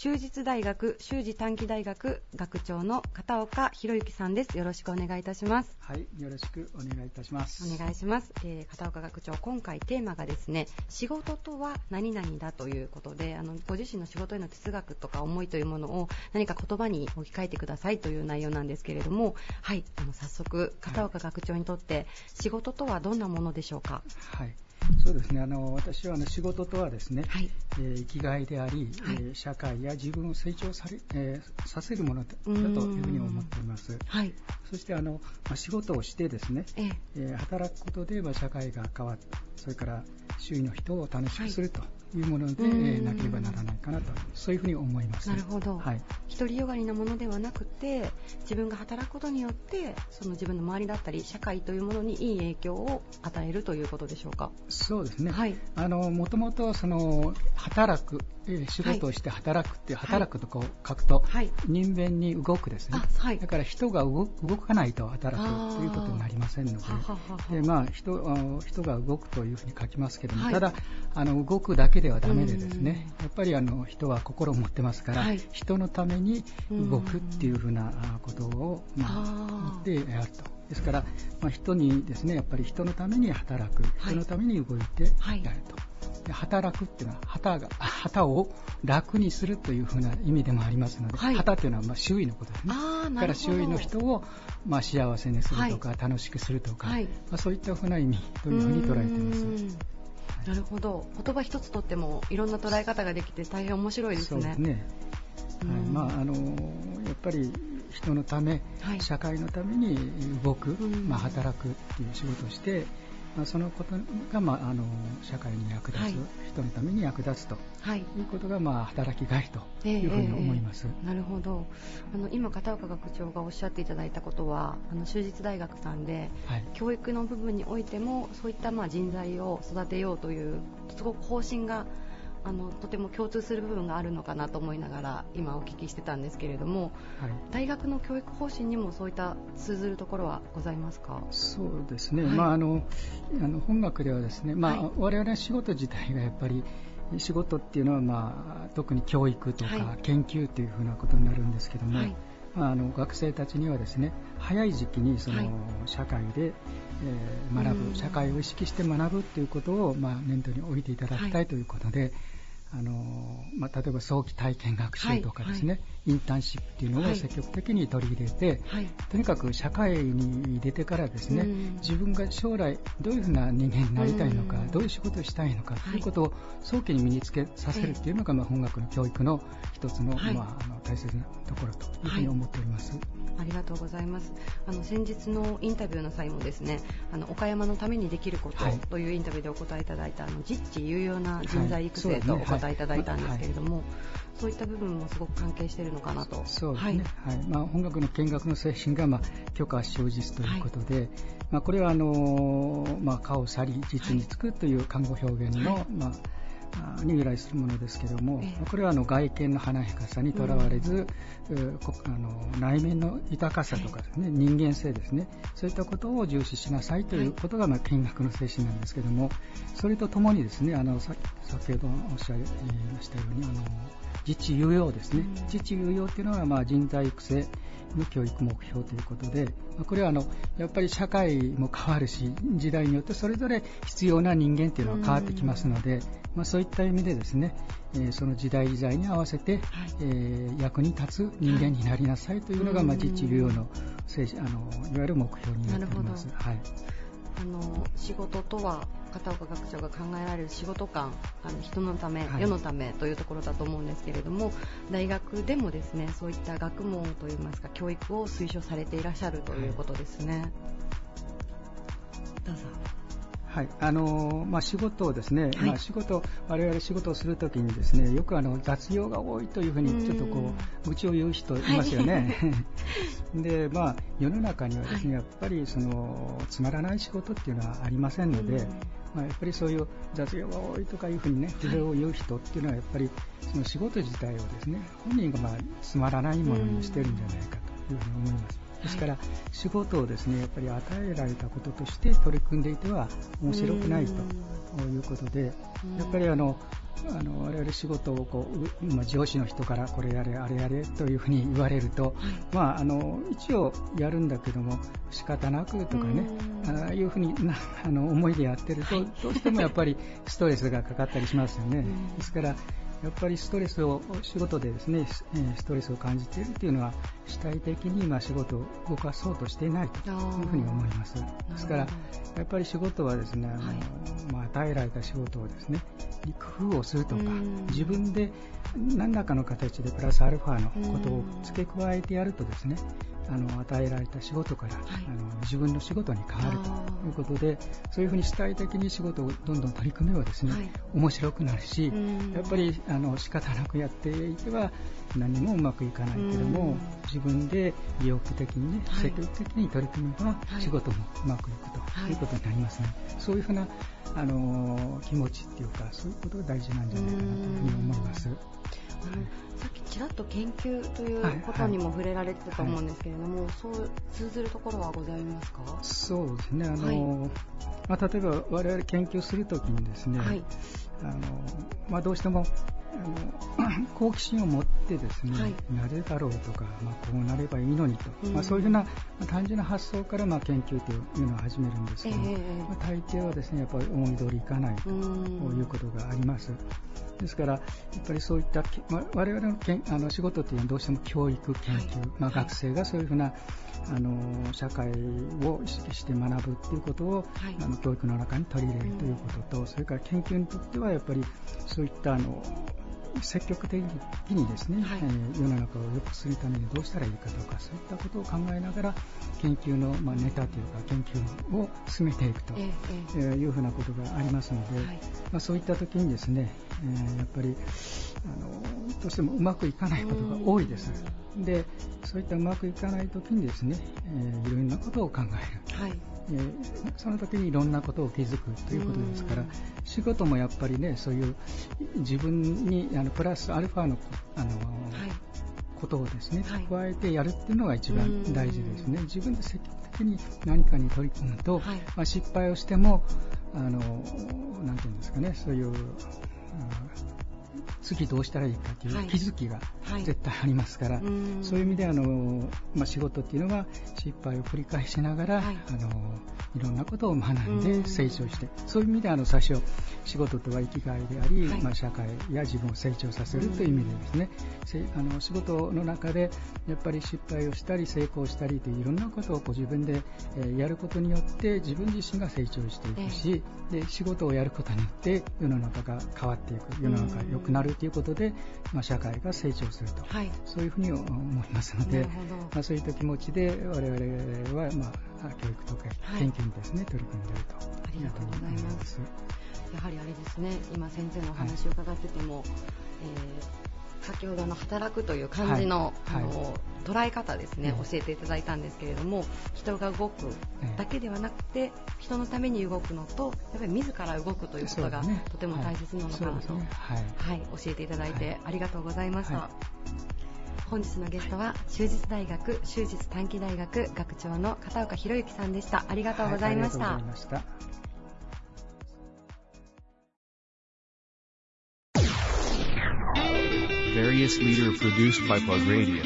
終日大学修士短期大学学長の片岡博之さんです。よろしくお願いいたします。はいよろしくお願いいたします。お願いします、えー、片岡学長今回テーマがですね仕事とは何々だということであのご自身の仕事への哲学とか思いというものを何か言葉に置き換えてくださいという内容なんですけれどもはいあの早速片岡学長にとって仕事とはどんなものでしょうか？はいそうですね。あの私はあの仕事とはですね、はい、えー、生きがいであり、はい、えー、社会や自分を成長され、えー、させるものだというふうに思っています。はい、そしてあの、まあ、仕事をしてですね、ええ。ー、働くことで、まあ、社会が変わってそれから周囲の人を楽しくすると。いうもので、えー、なければならないかなとそういうふうに思います。なるほど、はい、独りよがりなものではなくて自分が働くことによってその自分の周りだったり社会というものにいい影響を与えるということでしょうか？そうですね、はい、あのもともとその働く仕事をして働くっていう、はい、働くとこう書くと、はい、人間に動くですね、はい、だから人が動かないと働くということになりませんので。で、まあ人、人が動くというふうに書きますけども、ただあの動くだけではダメでですね、やっぱりあの人は心を持ってますから、人のために動くっていうふうなことを、まあ、てやると。ですから、まあ、人にですねやっぱり人のために働く、人のために動いてやると。で働くっていうのは旗が旗を楽にするというふうな意味でもありますので、はい、旗っていうのはまあ周囲のことですねだから周囲の人をまあ幸せにするとか、はい、楽しくするとか、はい、まあ、そういったふうな意味というふうに捉えています。なるほど。言葉一つとってもいろんな捉え方ができて大変面白いですね。そうですね。はい。まあ、あのやっぱり人のため、はい、社会のために動く、まあ、働くっていう仕事をして、まあ、そのことが、まあ、あの社会に役立つ、はい、人のために役立つと、はい、いうことが、まあ、働きがいというふうに思います、えーえ。ー、なるほど。あの今、片岡学長がおっしゃっていただいたことはあの就実大学さんで、はい、教育の部分においてもそういった、まあ、人材を育てようというすごく方針があのとても共通する部分があるのかなと思いながら今お聞きしてたんですけれども、はい、大学の教育方針にもそういった通ずるところはございますか？そうですね、はい、まあ、あのあの本学ではですね、まあ、はい、我々仕事自体がやっぱり仕事っていうのは、まあ、特に教育とか研究というふうなことになるんですけども、はい。あの学生たちにはですね早い時期にその社会で、えー、学ぶ、社会を意識して学ぶということを、まあ、念頭に置いていただきたい。ということで、あのまあ、例えば早期体験学習とかですね、はいはい、インターンシップっていうのを積極的に取り入れて、はい、とにかく社会に出てからですね、自分が将来どういうふうな人間になりたいのか、どういう仕事をしたいのかということを早期に身につけさせるっていうのが、まあ、本学の教育の一つの,、まあ、あの大切なところというふうに思っております。ありがとうございます。あの先日のインタビューの際もですね、あの岡山のためにできることというインタビューでお答えいただいた、あの実地有用な人材育成とお答えいただいたんですけれども、そういった部分もすごく関係しているのかなと。そうですね。はい。はい、まあ本学の見学の精神がまあ許可生実ということで、はい、まあこれはあのまあ顔去り実につくという看護表現の、はい、まあに由来するものですけども、これはあの外見の華やかさにとらわれず、うん、あの内面の豊かさとかですね、人間性ですね、そういったことを重視しなさいということが、まあ、見学の精神なんですけども、それとともにですね、あの先ほどおっしゃいましたように、あの自治有用ですね、うん、自治有用というのは、まあ、人材育成の教育目標ということで、これはあのやっぱり社会も変わるし、時代によってそれぞれ必要な人間というのは変わってきますので、まあ、そういった意味でですね、えー、その時代時代に合わせて、はい、えー、役に立つ人間になりなさいというのが、まあ、自治療のあのいわゆる目標になっております。はい。あの仕事とは片岡学長が考えられる仕事観あの人のため、はい、世のためというところだと思うんですけれども大学でもですねそういった学問といいますか教育を推奨されていらっしゃるということですね。はい、どうぞはい。あのまあ、仕事をですね、はい、まあ、仕事我々仕事をするときにですねよくあの雑用が多いというふうにちょっとこう愚痴を言う人いますよね。はい、でまあ、世の中にはですねやっぱりそのつまらない仕事っていうのはありませんので、まあ、やっぱりそういう雑用が多いとかいうふうにね不平を言う人っていうのはやっぱりその仕事自体をですね本人がまあつまらないものにしてるんじゃないかというふうに思います。ですから、仕事をですねやっぱり与えられたこととして取り組んでいては面白くないということで、やっぱりあのあの我々仕事をこう、まあ、上司の人からこれやれ、あれやれというふうに言われると、まあ、あの一応やるんだけども仕方なくとかね、ああいうふうになあの思いでやってると、どうしてもやっぱりストレスがかかったりしますよね。ですからやっぱりストレスを仕事でですねストレスを感じているというのは主体的に今仕事を動かそうとしていないというふうに思います。ですからやっぱり仕事はですねはい、まあ、与えられた仕事をですね工夫をするとか自分で何らかの形でプラスアルファのことを付け加えてやるとですねあの与えられた仕事から、はい、あの自分の仕事に変わるということでそういうふうに主体的に仕事をどんどん取り組めばですね、はい、面白くなるしやっぱりあの仕方なくやっていては何もうまくいかないけども自分で意欲的にね、積極的に取り組めば仕事もうまくいくということになりますね。そういうふうなあの気持ちっていうかそういうことが大事なんじゃないかなというふうに思います。さっきちらっと研究ということにも触れられてたと思うんですけれども、はいはい、そう通ずるところはございますか？そうですね。あの、はい、まあ、例えば我々研究するときにですね、あのまあ、どうしてもあの 好奇心を持ってですね、はい、なぜだろうとか、まあ、こうなればいいのにと、うん、まあ、そういうふうな、まあ、単純な発想からまあ研究というのを始めるんですけど、えー、まあ、大抵はですねやっぱり思い通りいかないということがあります。ですから、やっぱりそういった、まあ、我々のけんあの仕事というのはどうしても教育、研究、はい、まあ、学生がそういうふうなあの社会を意識して学ぶということを、はい、あの教育の中に取り入れるということと、それから研究にとってはやっぱりそういったあの積極的にですね、はい、えー、世の中を良くするためにどうしたらいいかとかそういったことを考えながら研究の、まあ、ネタというか研究を進めていくと、ええいうふうなことがありますので、はい、まあ、そういった時にですね、えー、やっぱりあのどうしてもうまくいかないことが多いです。でそういったうまくいかない時にですね、えー、いろんなことを考える。はいえー、その時にいろんなことを気づくということですから、仕事もやっぱりね、そういう自分にあのプラスアルファのあの、はい、ことをですね、加えてやるっていうのが一番大事ですね。自分で積極的に何かに取り組むと、はい、まあ、失敗をしても、あの、なんていうんですかね、そういう、次どうしたらいいかという気づきが絶対ありますから、はい、そういう意味であの、まあ、仕事っていうのは失敗を繰り返しながら、はい、あのいろんなことを学んで成長して、そういう意味であの最初仕事とは生きがいであり、はい、まあ、社会や自分を成長させるという意味でですね、あの仕事の中でやっぱり失敗をしたり成功したりといういろんなことをこう自分で、えやることによって自分自身が成長していくし、で仕事をやることによって世の中が変わっていく世の中が良くなるということで、まあ、社会が成長すると、はい、そういうふうに思いますので、まあ、そういった気持ちで我々は、まあ、教育とか研究にですね、はい、取り組んでいると。ありがとうございます。やはりあれですね今先生のお話を伺ってても、はい、えー先ほどの働くという漢字の,、あの捉え方ですね、教えていただいたんですけれども人が動くだけではなくて人のために動くのとやっぱり自ら動くということが、とても大切なのかなと、はい。教えていただいてありがとうございました。本日のゲストは終日大学終日短期大学学長の片岡博之さんでした。ありがとうございました、various leader produced by Plug Radio.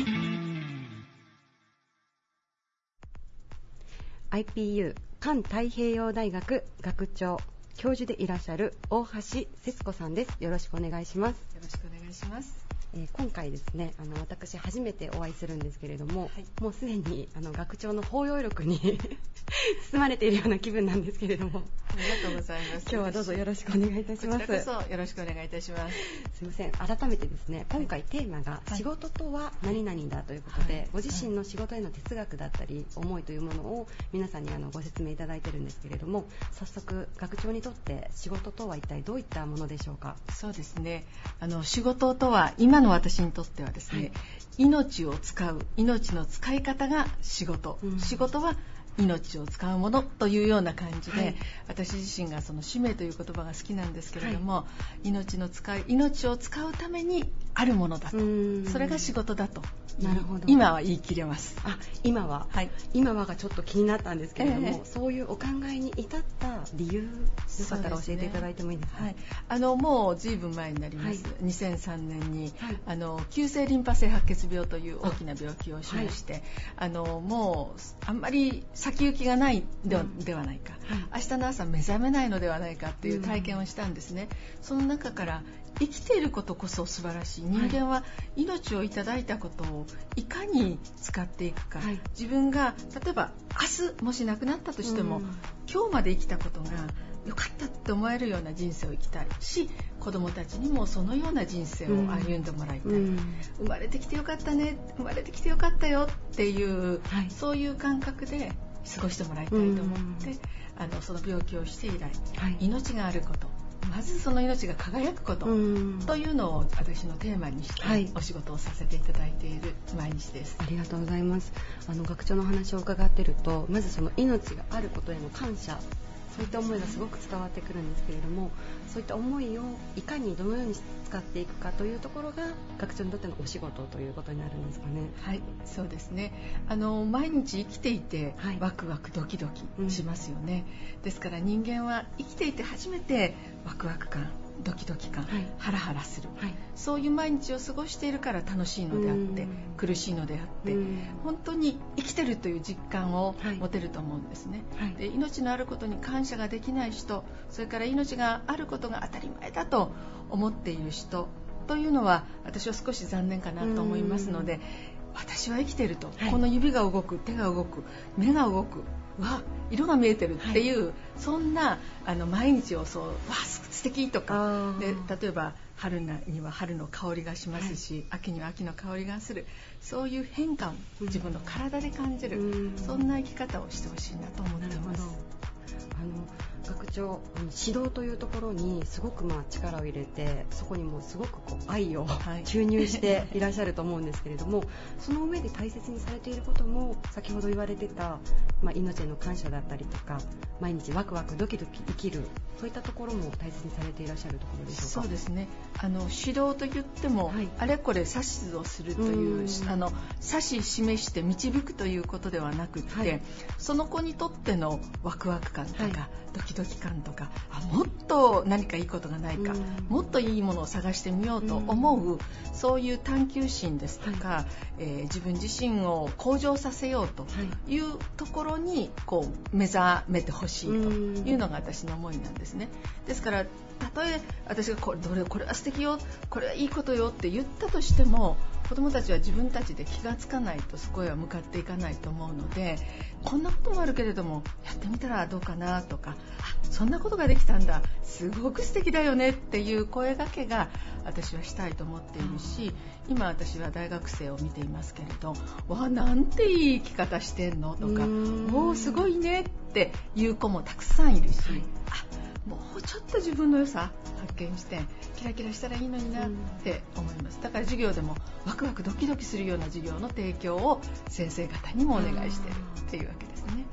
IPU 環太平洋大学学長教授でいらっしゃる大橋節子さんです。よろしくお願いします。よろしくお願いします。えー、今回ですねあの私初めてお会いするんですけれども、はい、もうすでにあの学長の包容力に 包まれているような気分なんですけれども。ありがとうございます。今日はどうぞよろしくお願いいたします。こちらこそよろしくお願いいたします。すいません。改めてですね今回テーマが仕事とは何々だということで、はい、ご自身の仕事への哲学だったり思いというものを皆さんにあのご説明いただいてるんですけれども早速学長にとって仕事とは一体どういったものでしょうか？そうですね。あの仕事とは今の私にとってはですね、はい、命を使う命の使い方が仕事、うん、仕事は命を使うものというような感じで、はい、私自身がその使命という言葉が好きなんですけれども、はい、命の使い命を使うためにあるものだと。それが仕事だと。なるほど。今は言い切れます。あ今は、はい、今はがちょっと気になったんですけれども、えー、そういうお考えに至った理由よかったら教えていただいてもいいですか、ね、はい、あのもうずいぶん前になります、はい、2003年に、はい、あの急性リンパ性白血病という大きな病気をしまして、あのもうあんまり先行きがないではうん、ではないか、明日の朝目覚めないのではないかっていう体験をしたんですね、うん、その中から生きていることこそ素晴らしい。人間は命をいただいたことをいかに使っていくか、はい、自分が例えば明日もし亡くなったとしても、うん、今日まで生きたことが良かったって思えるような人生を生きたい。し子供たちにもそのようと人生を歩んでもらいたい、うん、生まれてきてよかったね。生まれてきてよかったよっていう、はい、そういう感覚で過ごしてもらいたいと思って、うん、あのその病気をして以来、はい、命があること。まずその命が輝くことというのを私のテーマにしてお仕事をさせていただいている毎日です、はい、ありがとうございます。あの学長の話を伺っているとまずその命があることへの感謝そういった思いがすごく伝わってくるんですけれどもそういった思いをいかにどのように使っていくかというところが学長にとってのお仕事ということになるんですかね。はいそうですね。あの毎日生きていて、はい、ワクワクドキドキしますよね、うん、ですから人間は生きていて初めてワクワク感ドキドキ感、はい、ハラハラする、はい、そういう毎日を過ごしているから楽しいのであって苦しいのであって本当に生きてるという実感を持てると思うんですね、はい、で命のあることに感謝ができない人それから命があることが当たり前だと思っている人というのは私は少し残念かなと思いますので私は生きてると、この指が動く手が動く目が動くわ色が見えてるっていう、はい、そんなあの毎日をそうわ素敵とか。で例えば春には春の香りがしますし、はい、秋には秋の香りがする。そういう変化を自分の体で感じる、うん、そんな生き方をしてほしいなと思っています。あの学長指導というところにすごくまあ力を入れてそこにもすごくこう愛を注入していらっしゃると思うんですけれども、その上で大切にされていることも先ほど言われてたまあ、命への感謝だったりとか毎日ワクワクドキドキ生きるそういったところも大切にされていらっしゃるところでしょうか？そうですね。あの指導といっても、はい、あれこれ指図をするというあの指し示して導くということではなくて、はい、その子にとってのワクワク感とか、はい、ドキドキ感とかあもっと何かいいことがないかもっといいものを探してみようと思うそういう探求心ですとか、えー、自分自身を向上させようとい。うところにこう目覚めてほしいというのが私の思いなんですね。ですからたとえ私がこれどれこれは素敵よこれはいいことよって言ったとしても子どもたちは自分たちで気がつかないとそこへは向かっていかないと思うのでこんなこともあるけれどもやってみたらどうかなとかあそんなことができたんだ。すごく素敵だよねっていう声がけが私はしたいと思っているし今私は大学生を見ていますけれどわなんていい生き方してんのとかおおすごいねっていう子もたくさんいるし、あもうちょっと自分の良さ発見してキラキラしたらいいのになって思います。だから授業でもワクワクドキドキするような授業の提供を先生方にもお願いしてるっていうわけですね。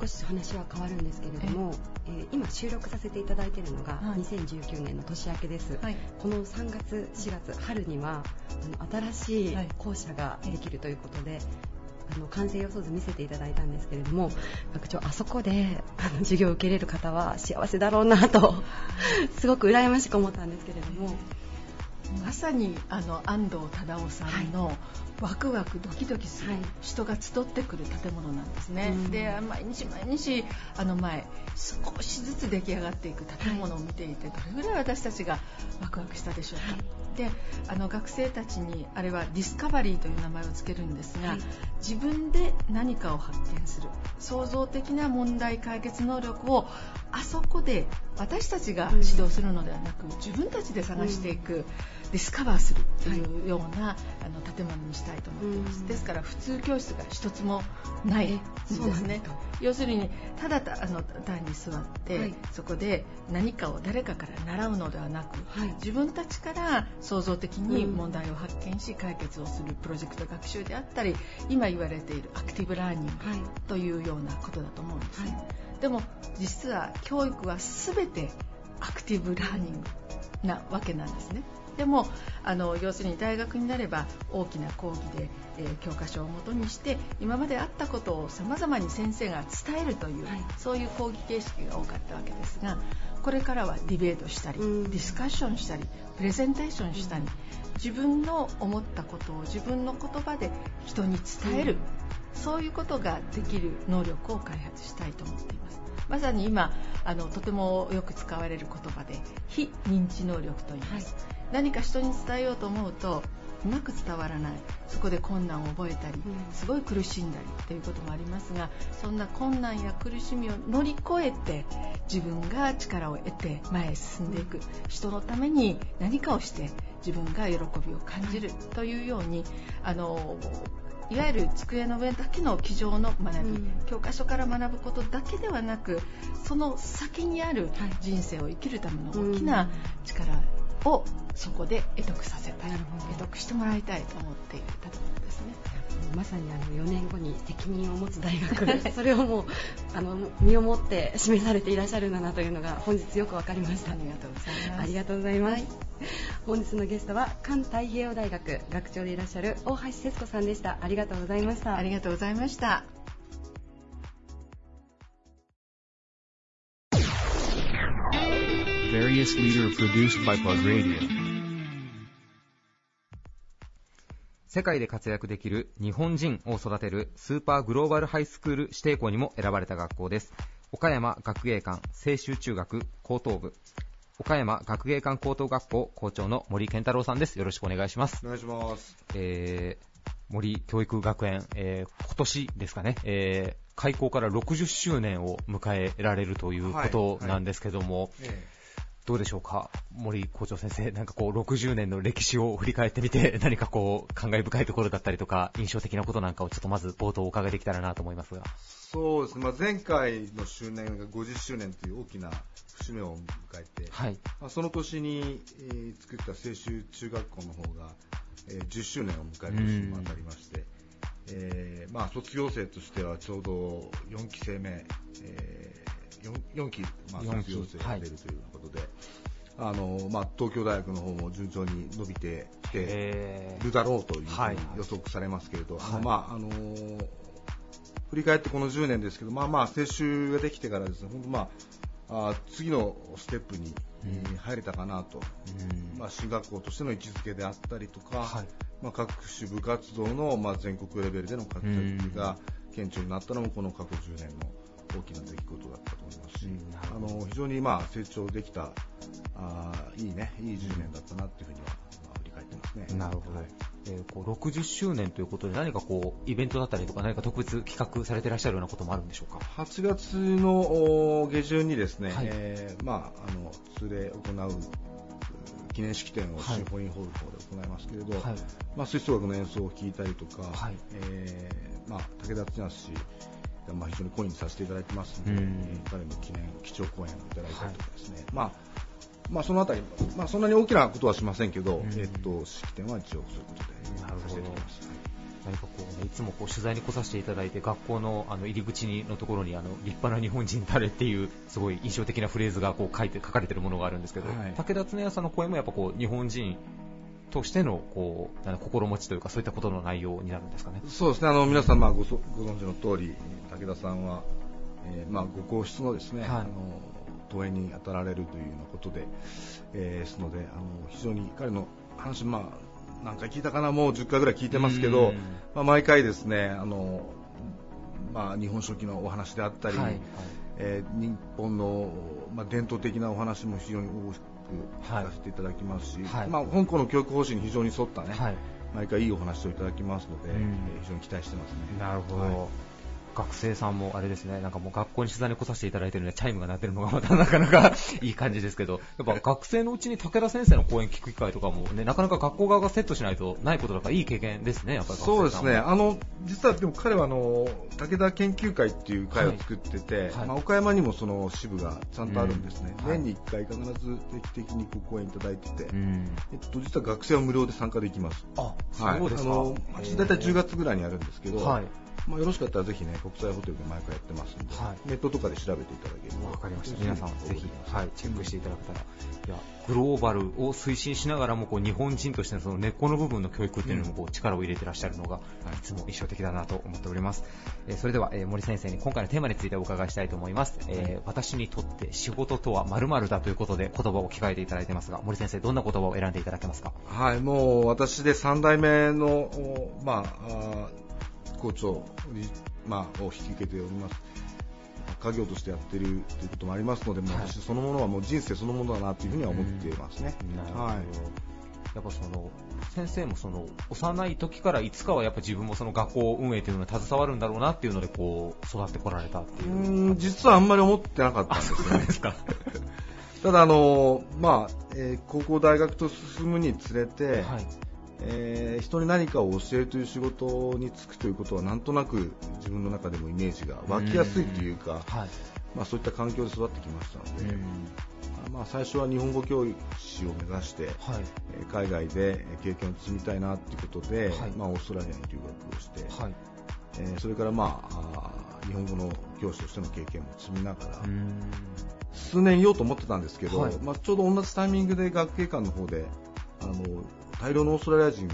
少し話は変わるんですけれども、えー、今収録させていただいているのが2019年の年明けです、はい、この3月4月春にはあの新しい校舎ができるということで、あの完成予想図見せていただいたんですけれども学長あそこであの授業を受けれる方は幸せだろうなとすごく羨ましく思ったんですけれども。まさにあの安藤忠雄さんのワクワクドキドキする人が集ってくる建物なんですね、はい、で毎日毎日あの前少しずつ出来上がっていく建物を見ていてどれぐらい私たちがワクワクしたでしょうか、はい、であの学生たちにあれはディスカバリーという名前を付けるんですが、はい、自分で何かを発見する創造的な問題解決能力をあそこで私たちが指導するのではなく、自分たちで探していく、ディスカバーするっていうような、はい、あの建物にしたいと思っています、ですから普通教室が一つもないんですね。要するにただあの単に座って、はい、そこで何かを誰かから習うのではなく、はい、自分たちから創造的に問題を発見し解決をするプロジェクト学習であったり今言われているアクティブラーニングというようなことだと思うんですね、でも実は教育は全てアクティブラーニングなわけなんですねでもあの要するに大学になれば大きな講義で、えー、教科書をもとにして今まであったことをさまざまに先生が伝えるという、はい、そういう講義形式が多かったわけですがこれからはディベートしたり、ディスカッションしたりプレゼンテーションしたり、自分の思ったことを自分の言葉で人に伝える、そういうことができる能力を開発したいと思っています。まさに今あのとてもよく使われる言葉で非認知能力と言います、はい、何か人に伝えようと思うとうまく伝わらない。そこで困難を覚えたりすごい苦しんだりということもありますがそんな困難や苦しみを乗り越えて自分が力を得て前へ進んでいく。人のために何かをして自分が喜びを感じるというようにあのいわゆる机の上だけの机上の学び、うん、教科書から学ぶことだけではなくその先にある人生を生きるための大きな力をそこで得得させたい、得得してもらいたいと思っていたところですね。まさにあの4年後に責任を持つ大学 それをもうあの身をもって示されていらっしゃるんだなというのが本日よく分かりました。ありがとうございます。ありがとうございます、はい、本日のゲストは環太平洋大学学長でいらっしゃる大橋節子さんでした。ありがとうございました。ありがとうございました世界で活躍できる日本人を育てるスーパーグローバルハイスクール指定校にも選ばれた学校です。岡山学芸館青州中学高等部岡山学芸館高等学校校長の森健太郎さんです。よろしくお願いします。お願いします。えー、森教育学園、えー、今年ですかね、えー、開校から60周年を迎えられるということなんですけども、はいはいえーどうでしょうか、森校長先生、なんかこう60年の歴史を振り返ってみて、何かこう感慨深いところだったりとか、印象的なことなんかをちょっとまず冒頭お伺いできたらなと思いますが。そうですね、まあ、前回の周年が50周年という大きな節目を迎えて、はい。まあ、その年に、えー、作った青州中学校の方が、えー、10周年を迎える年にも当たりまして、えーまあ、卒業生としてはちょうど4期生目、えー、4, 4期、まあ、卒業生が出るということで、はい、あのまあ、東京大学の方も順調に伸びてきてるだろうという予測されますけれど、はい、まああのー、振り返ってこの10年ですけど、まあまあ、接種ができてからですね、本当まあ、あ次のステップに入れたかなと、うん、まあ、進学校としての位置づけであったりとか、はい、まあ、各種部活動の、まあ、全国レベルでの活躍が顕著になったのもこの過去10年の大きな出来事だったと思いますし、あの非常にまあ成長できたあいいねいい10年だったなというふうには、まあ、振り返ってますね。なるほど、はい。えー、こう60周年ということで何かこうイベントだったりとか何か特別企画されていらっしゃるようなこともあるんでしょうか？8月の下旬にですね、はい、えー、まあ、あの通例行う記念式典をシンフォニーホールの方で行いますけれど、はい、まあ、吹奏楽の演奏を聴いたりとか、はい、えー、まあ、武田恒氏がまあ非常にコインさせていただいてますので、うん、彼の記念貴重講演をいただいたりとかですね、まあまあ、そのあたり、まあ、そんなに大きなことはしませんけど、うん、えっと、式典は一応そういうことでさせていただきます。何かこう、ね、いつもこう取材に来させていただいて学校のあの入り口のところにあの立派な日本人誰っていうすごい印象的なフレーズがこう書いて書かれているものがあるんですけど、はい、武田恒也さんの声もやっぱこう日本人としてのこう心持ちというかそういったことの内容になるんですかね。そうですね。あの皆さんまあごご存知の通り武田さんは、えー、まあご皇室のですね、はい、あの投影に当たられるというようなことで、えー、ですのであの非常に彼の話まあ何回聞いたかな、もう10回ぐらい聞いてますけど、まあ、毎回ですね、あのまあ、日本書紀のお話であったり、はいはい、えー、日本の、まあ、伝統的なお話も非常に多く聞かせていただきますし、はい、まあ、香港の教育方針に非常に沿ったね、毎回いいお話をいただきますので、えー、非常に期待してますね。なるほど、学生さんもあれですね、なんかもう学校に取材に来させていただいてるので、チャイムが鳴ってるのがまたなかなか いい感じですけど、やっぱ学生のうちに武田先生の講演聞く機会とかもね、なかなか学校側がセットしないとないことだからいい経験ですね、やっぱりそうですね、あの、実はでも彼はあの、武田研究会っていう会を作ってて、はい。はい、まあ、岡山にもその支部がちゃんとあるんですね。うん、年に1回必ず定期的にご講演いただいてて、うん、えっと、実は学生は無料で参加できます。あ、そうですか。はい、あの、大体10月ぐらいにあるんですけど、はいまあ、よろしかったらぜひね、国際ホテルで毎回やってますんで、はい、ネットとかで調べていただければ。わかりました。皆さんぜひ、はい、チェックしていただけたら。いや、グローバルを推進しながらも、こう、日本人としてのその根っこの部分の教育っていうのも、こう、力を入れてらっしゃるのが、いつも印象的だなと思っております。えー、それでは、えー、森先生に今回のテーマについてお伺いしたいと思います。えー、私にとって仕事とは〇〇だということで言葉を聞かれていただいてますが、森先生、どんな言葉を選んでいただけますか？はい、もう私で3代目の、まあ、あ校長まあ、を引き受けております。家業としてやってるということもありますので、もう私そのものはもう人生そのものだなというふうには思っていますね。はい。やっぱその先生もその幼い時からいつかはやっぱ自分もその学校運営というのに携わるんだろうなっていうのでこう育ってこられたっていう。う実はあんまり思ってなかったんですよね。ただあのまあ、えー、高校大学と進むにつれて、はい、えー、人に何かを教えるという仕事に就くということはなんとなく自分の中でもイメージが湧きやすいというか、はい、まあ、そういった環境で育ってきましたので、まあ、最初は日本語教師を目指して、はい、海外で経験を積みたいなということで、はい、まあ、オーストラリアに留学をして、はい、えー、それから、まあ、日本語の教師としての経験も積みながら、数年いようと思ってたんですけど、まあ、ちょうど同じタイミングで学芸館の方であの大量のオーストラリア人を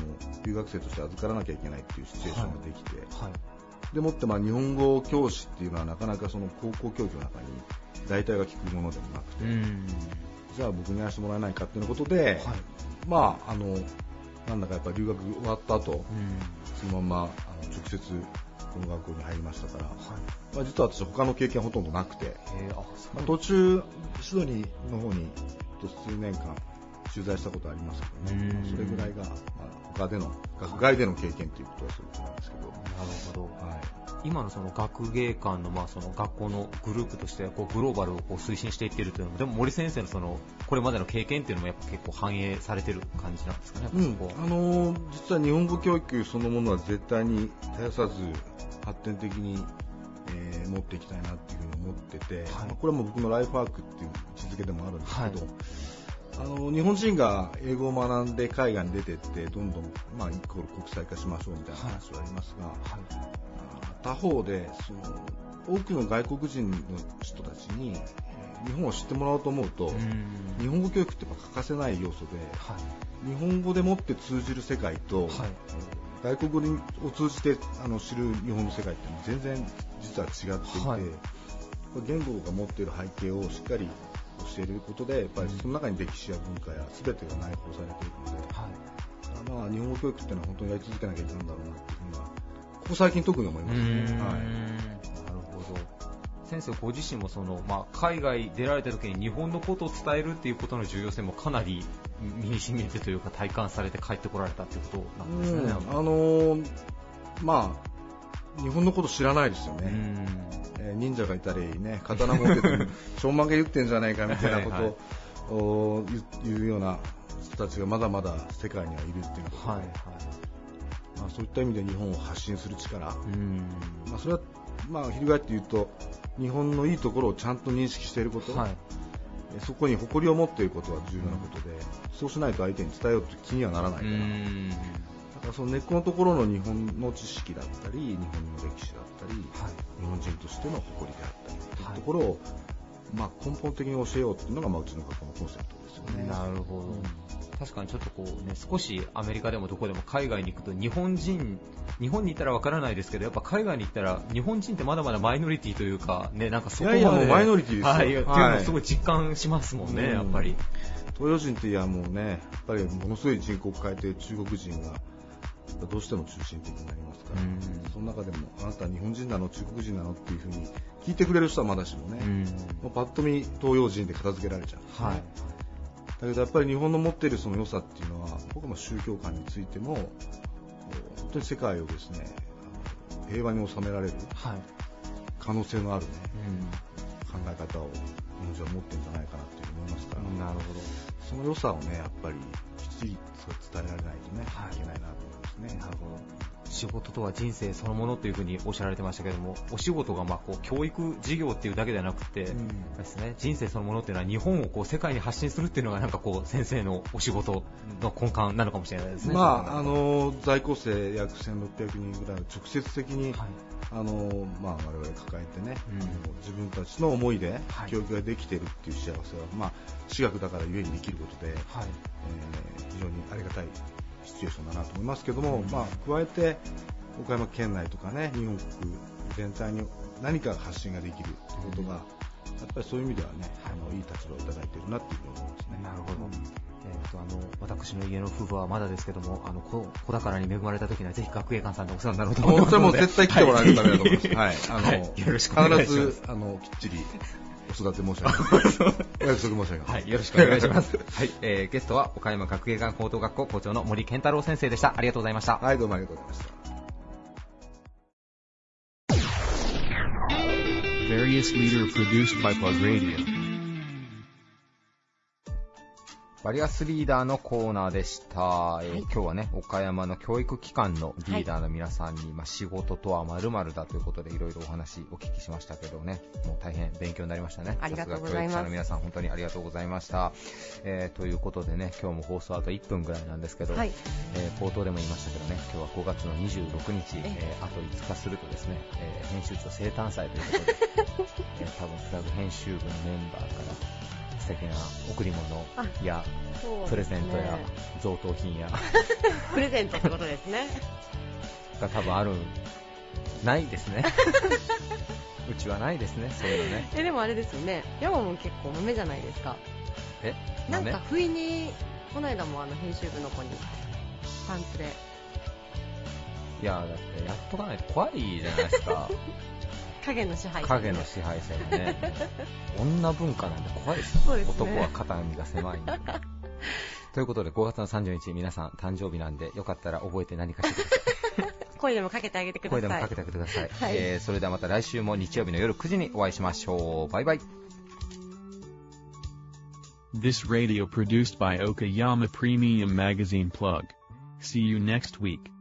留学生として預からなきゃいけないっていうシチュエーションができて、はい。はい、でもってまあ日本語教師っていうのはなかなかその高校教育の中に大体が聞くものでもなくて、じゃあ僕にやらせてもらえないかっていうことで、はい、まああのなんだかやっぱり留学終わった後、そのままあの直接この学校に入りましたから、はい。まあ、実は私他の経験ほとんどなくて、あまあ、途中シドニーの方に数年間取材したことありますけどね、それぐらいが、まあ、他での、学外での経験ということはそうなんですけど。なるほど。はい。今のその学芸館のまあその学校のグループとしてこうグローバルをこう推進していっているというのも、でも森先生のそのこれまでの経験っていうのもやっぱ結構反映されてる感じなんですかね。うん、あのー、実は日本語教育そのものは絶対に絶やさず発展的に、えー、持っていきたいなっていうふうに思ってて、はい、まあ、これはもう僕のライフワークっていう位置づけでもあるんですけど。はいあの日本人が英語を学んで海外に出てってどんどん、まあ、イコール国際化しましょうみたいな話はありますが、はい、他方でその多くの外国人の人たちに日本を知ってもらおうと思うと日本語教育って欠かせない要素で、はい、日本語でもって通じる世界と、はい、外国語を通じてあの知る日本の世界って全然実は違っていて、はい、言語が持っている背景をしっかり教えることでやっぱりその中に歴史や文化や全てが内包されているので、はい、まあ、日本語教育っていうのは本当にやり続けなきゃいけないんだろうなっていうふうにはここ最近特に思いますね。はい。先生ご自身もその、まあ、海外出られた時に日本のことを伝えるっていうことの重要性もかなり身に染みてというか体感されて帰ってこられたっていうことなんですね。あのー、まあ日本のこと知らないですよね。えー、忍者がいたりね刀持っててち ょんまげ言ってんじゃないかみたいなことをはい、言うような人たちがまだまだ世界にはいるっていうこと。で、はいはい。まあ、そういった意味で日本を発信する力、まあ、それはまあ、翻って言うと日本のいいところをちゃんと認識していること、はい、そこに誇りを持っていることは重要なことで、そうしないと相手に伝えようと気にはならないからその根っこのところの日本の知識だったり、日本の歴史だったり、はい、日本人としての誇りであったりというところを、まあ、根本的に教えようというのが、まあ、うちの学校のコンセプトですよね。なるほど、確かにちょっとこうね、少しアメリカでもどこでも海外に行くと日本人、日本にいたらわからないですけど、やっぱ海外に行ったら日本人ってまだまだマイノリティというか、ね、なんかそこまで。いやいやマイノリティですよ。はい、っていうのをすごい実感しますもんね、やっぱり。東洋人っていやもうね、やっぱりものすごい人口を変えて中国人がどうしても中心的になりますから、うん、その中でもあなたは日本人なの中国人なのっていうふうに聞いてくれる人はまだしもね、うん、もうパッと見東洋人で片付けられちゃう、はい、だけどやっぱり日本の持っているその良さっていうのは僕も宗教観についても本当に世界をですね平和に収められる可能性のあるね、はい、考え方を日本人は持ってるんじゃないかなっていう思いますから、なるほど。その良さをねやっぱりきっちり伝えられないとね、はい、いけないなと。思いますね。なるほど仕事とは人生そのものというふうにおっしゃられてましたけども、お仕事がまあこう教育事業っていうだけではなくて、うん、ですね、人生そのものっていうのは日本をこう世界に発信するっていうのがなんかこう先生のお仕事の根幹なのかもしれないですね。まあ、あの在校生約1600人ぐらいを直接的に、はい、あのまあ、我々抱えてね、うん、自分たちの思いで教育ができているっていう幸せは、はい、まあ、私学だからゆえにできることで、はいえー、非常にありがたいシチュエーションだなと思いますけども、まあ、加えて岡山県内とかね日本国全体に何か発信ができるということが、やっぱりそういう意味ではね、あのいい立場をいただいているなっていうふうに思いますね。なるほど。えーと、あの私の家の夫婦はまだですけども、あの子子宝に恵まれた時にはぜひ学芸館さんでお世話になろうと思いますので、もう絶対来てもらえるためだと思います。はい、あの、はい、よろしくお願いします。必ずあのきっちりお育て申し上げます。お約束申し上げます。はい、よろしくお願いします。はい、えー、ゲストは岡山学芸館高等学校校長の森健太郎先生でした。ありがとうございました。はい、どうもありがとうございました。Various leader produced by Plug Radio. バリアスリーダーのコーナーでした、はい、えー、今日はね岡山の教育機関のリーダーの皆さんに、はい、まあ、仕事とはまるだということでいろいろお話お聞きしましたけどねもう大変勉強になりましたね。ありがとうございます。教育者の皆さん本当にありがとうございました、えー、ということでね今日も放送あと1分ぐらいなんですけど、はい、えー、冒頭でも言いましたけどね今日は5月の26日、えー、あと5日するとですね、え編集長生誕祭ということで、え多分フラグ編集部のメンバーから素敵な贈り物や、プレゼントや贈答品や。プレゼントってことですね。が多分あるないですね。うちはないですねそういうのね。えでもあれですよね。山も結構豆じゃないですか。えなんか不意にこの間もあの編集部の子にパンツで。いやだってやっとかないと怖いじゃないですか 影の支配影の支配者がね。女文化なんで怖いですよ、ね、男は肩身が狭い ということで5月の30日皆さん誕生日なんでよかったら覚えて何かしてください。声でもかけてあげてください。声でもかけてあげてください、はい、えー、それではまた来週も日曜日の夜9時にお会いしましょう。バイバイ。This radio produced by Okayama Premium Magazine Plug. See you next week.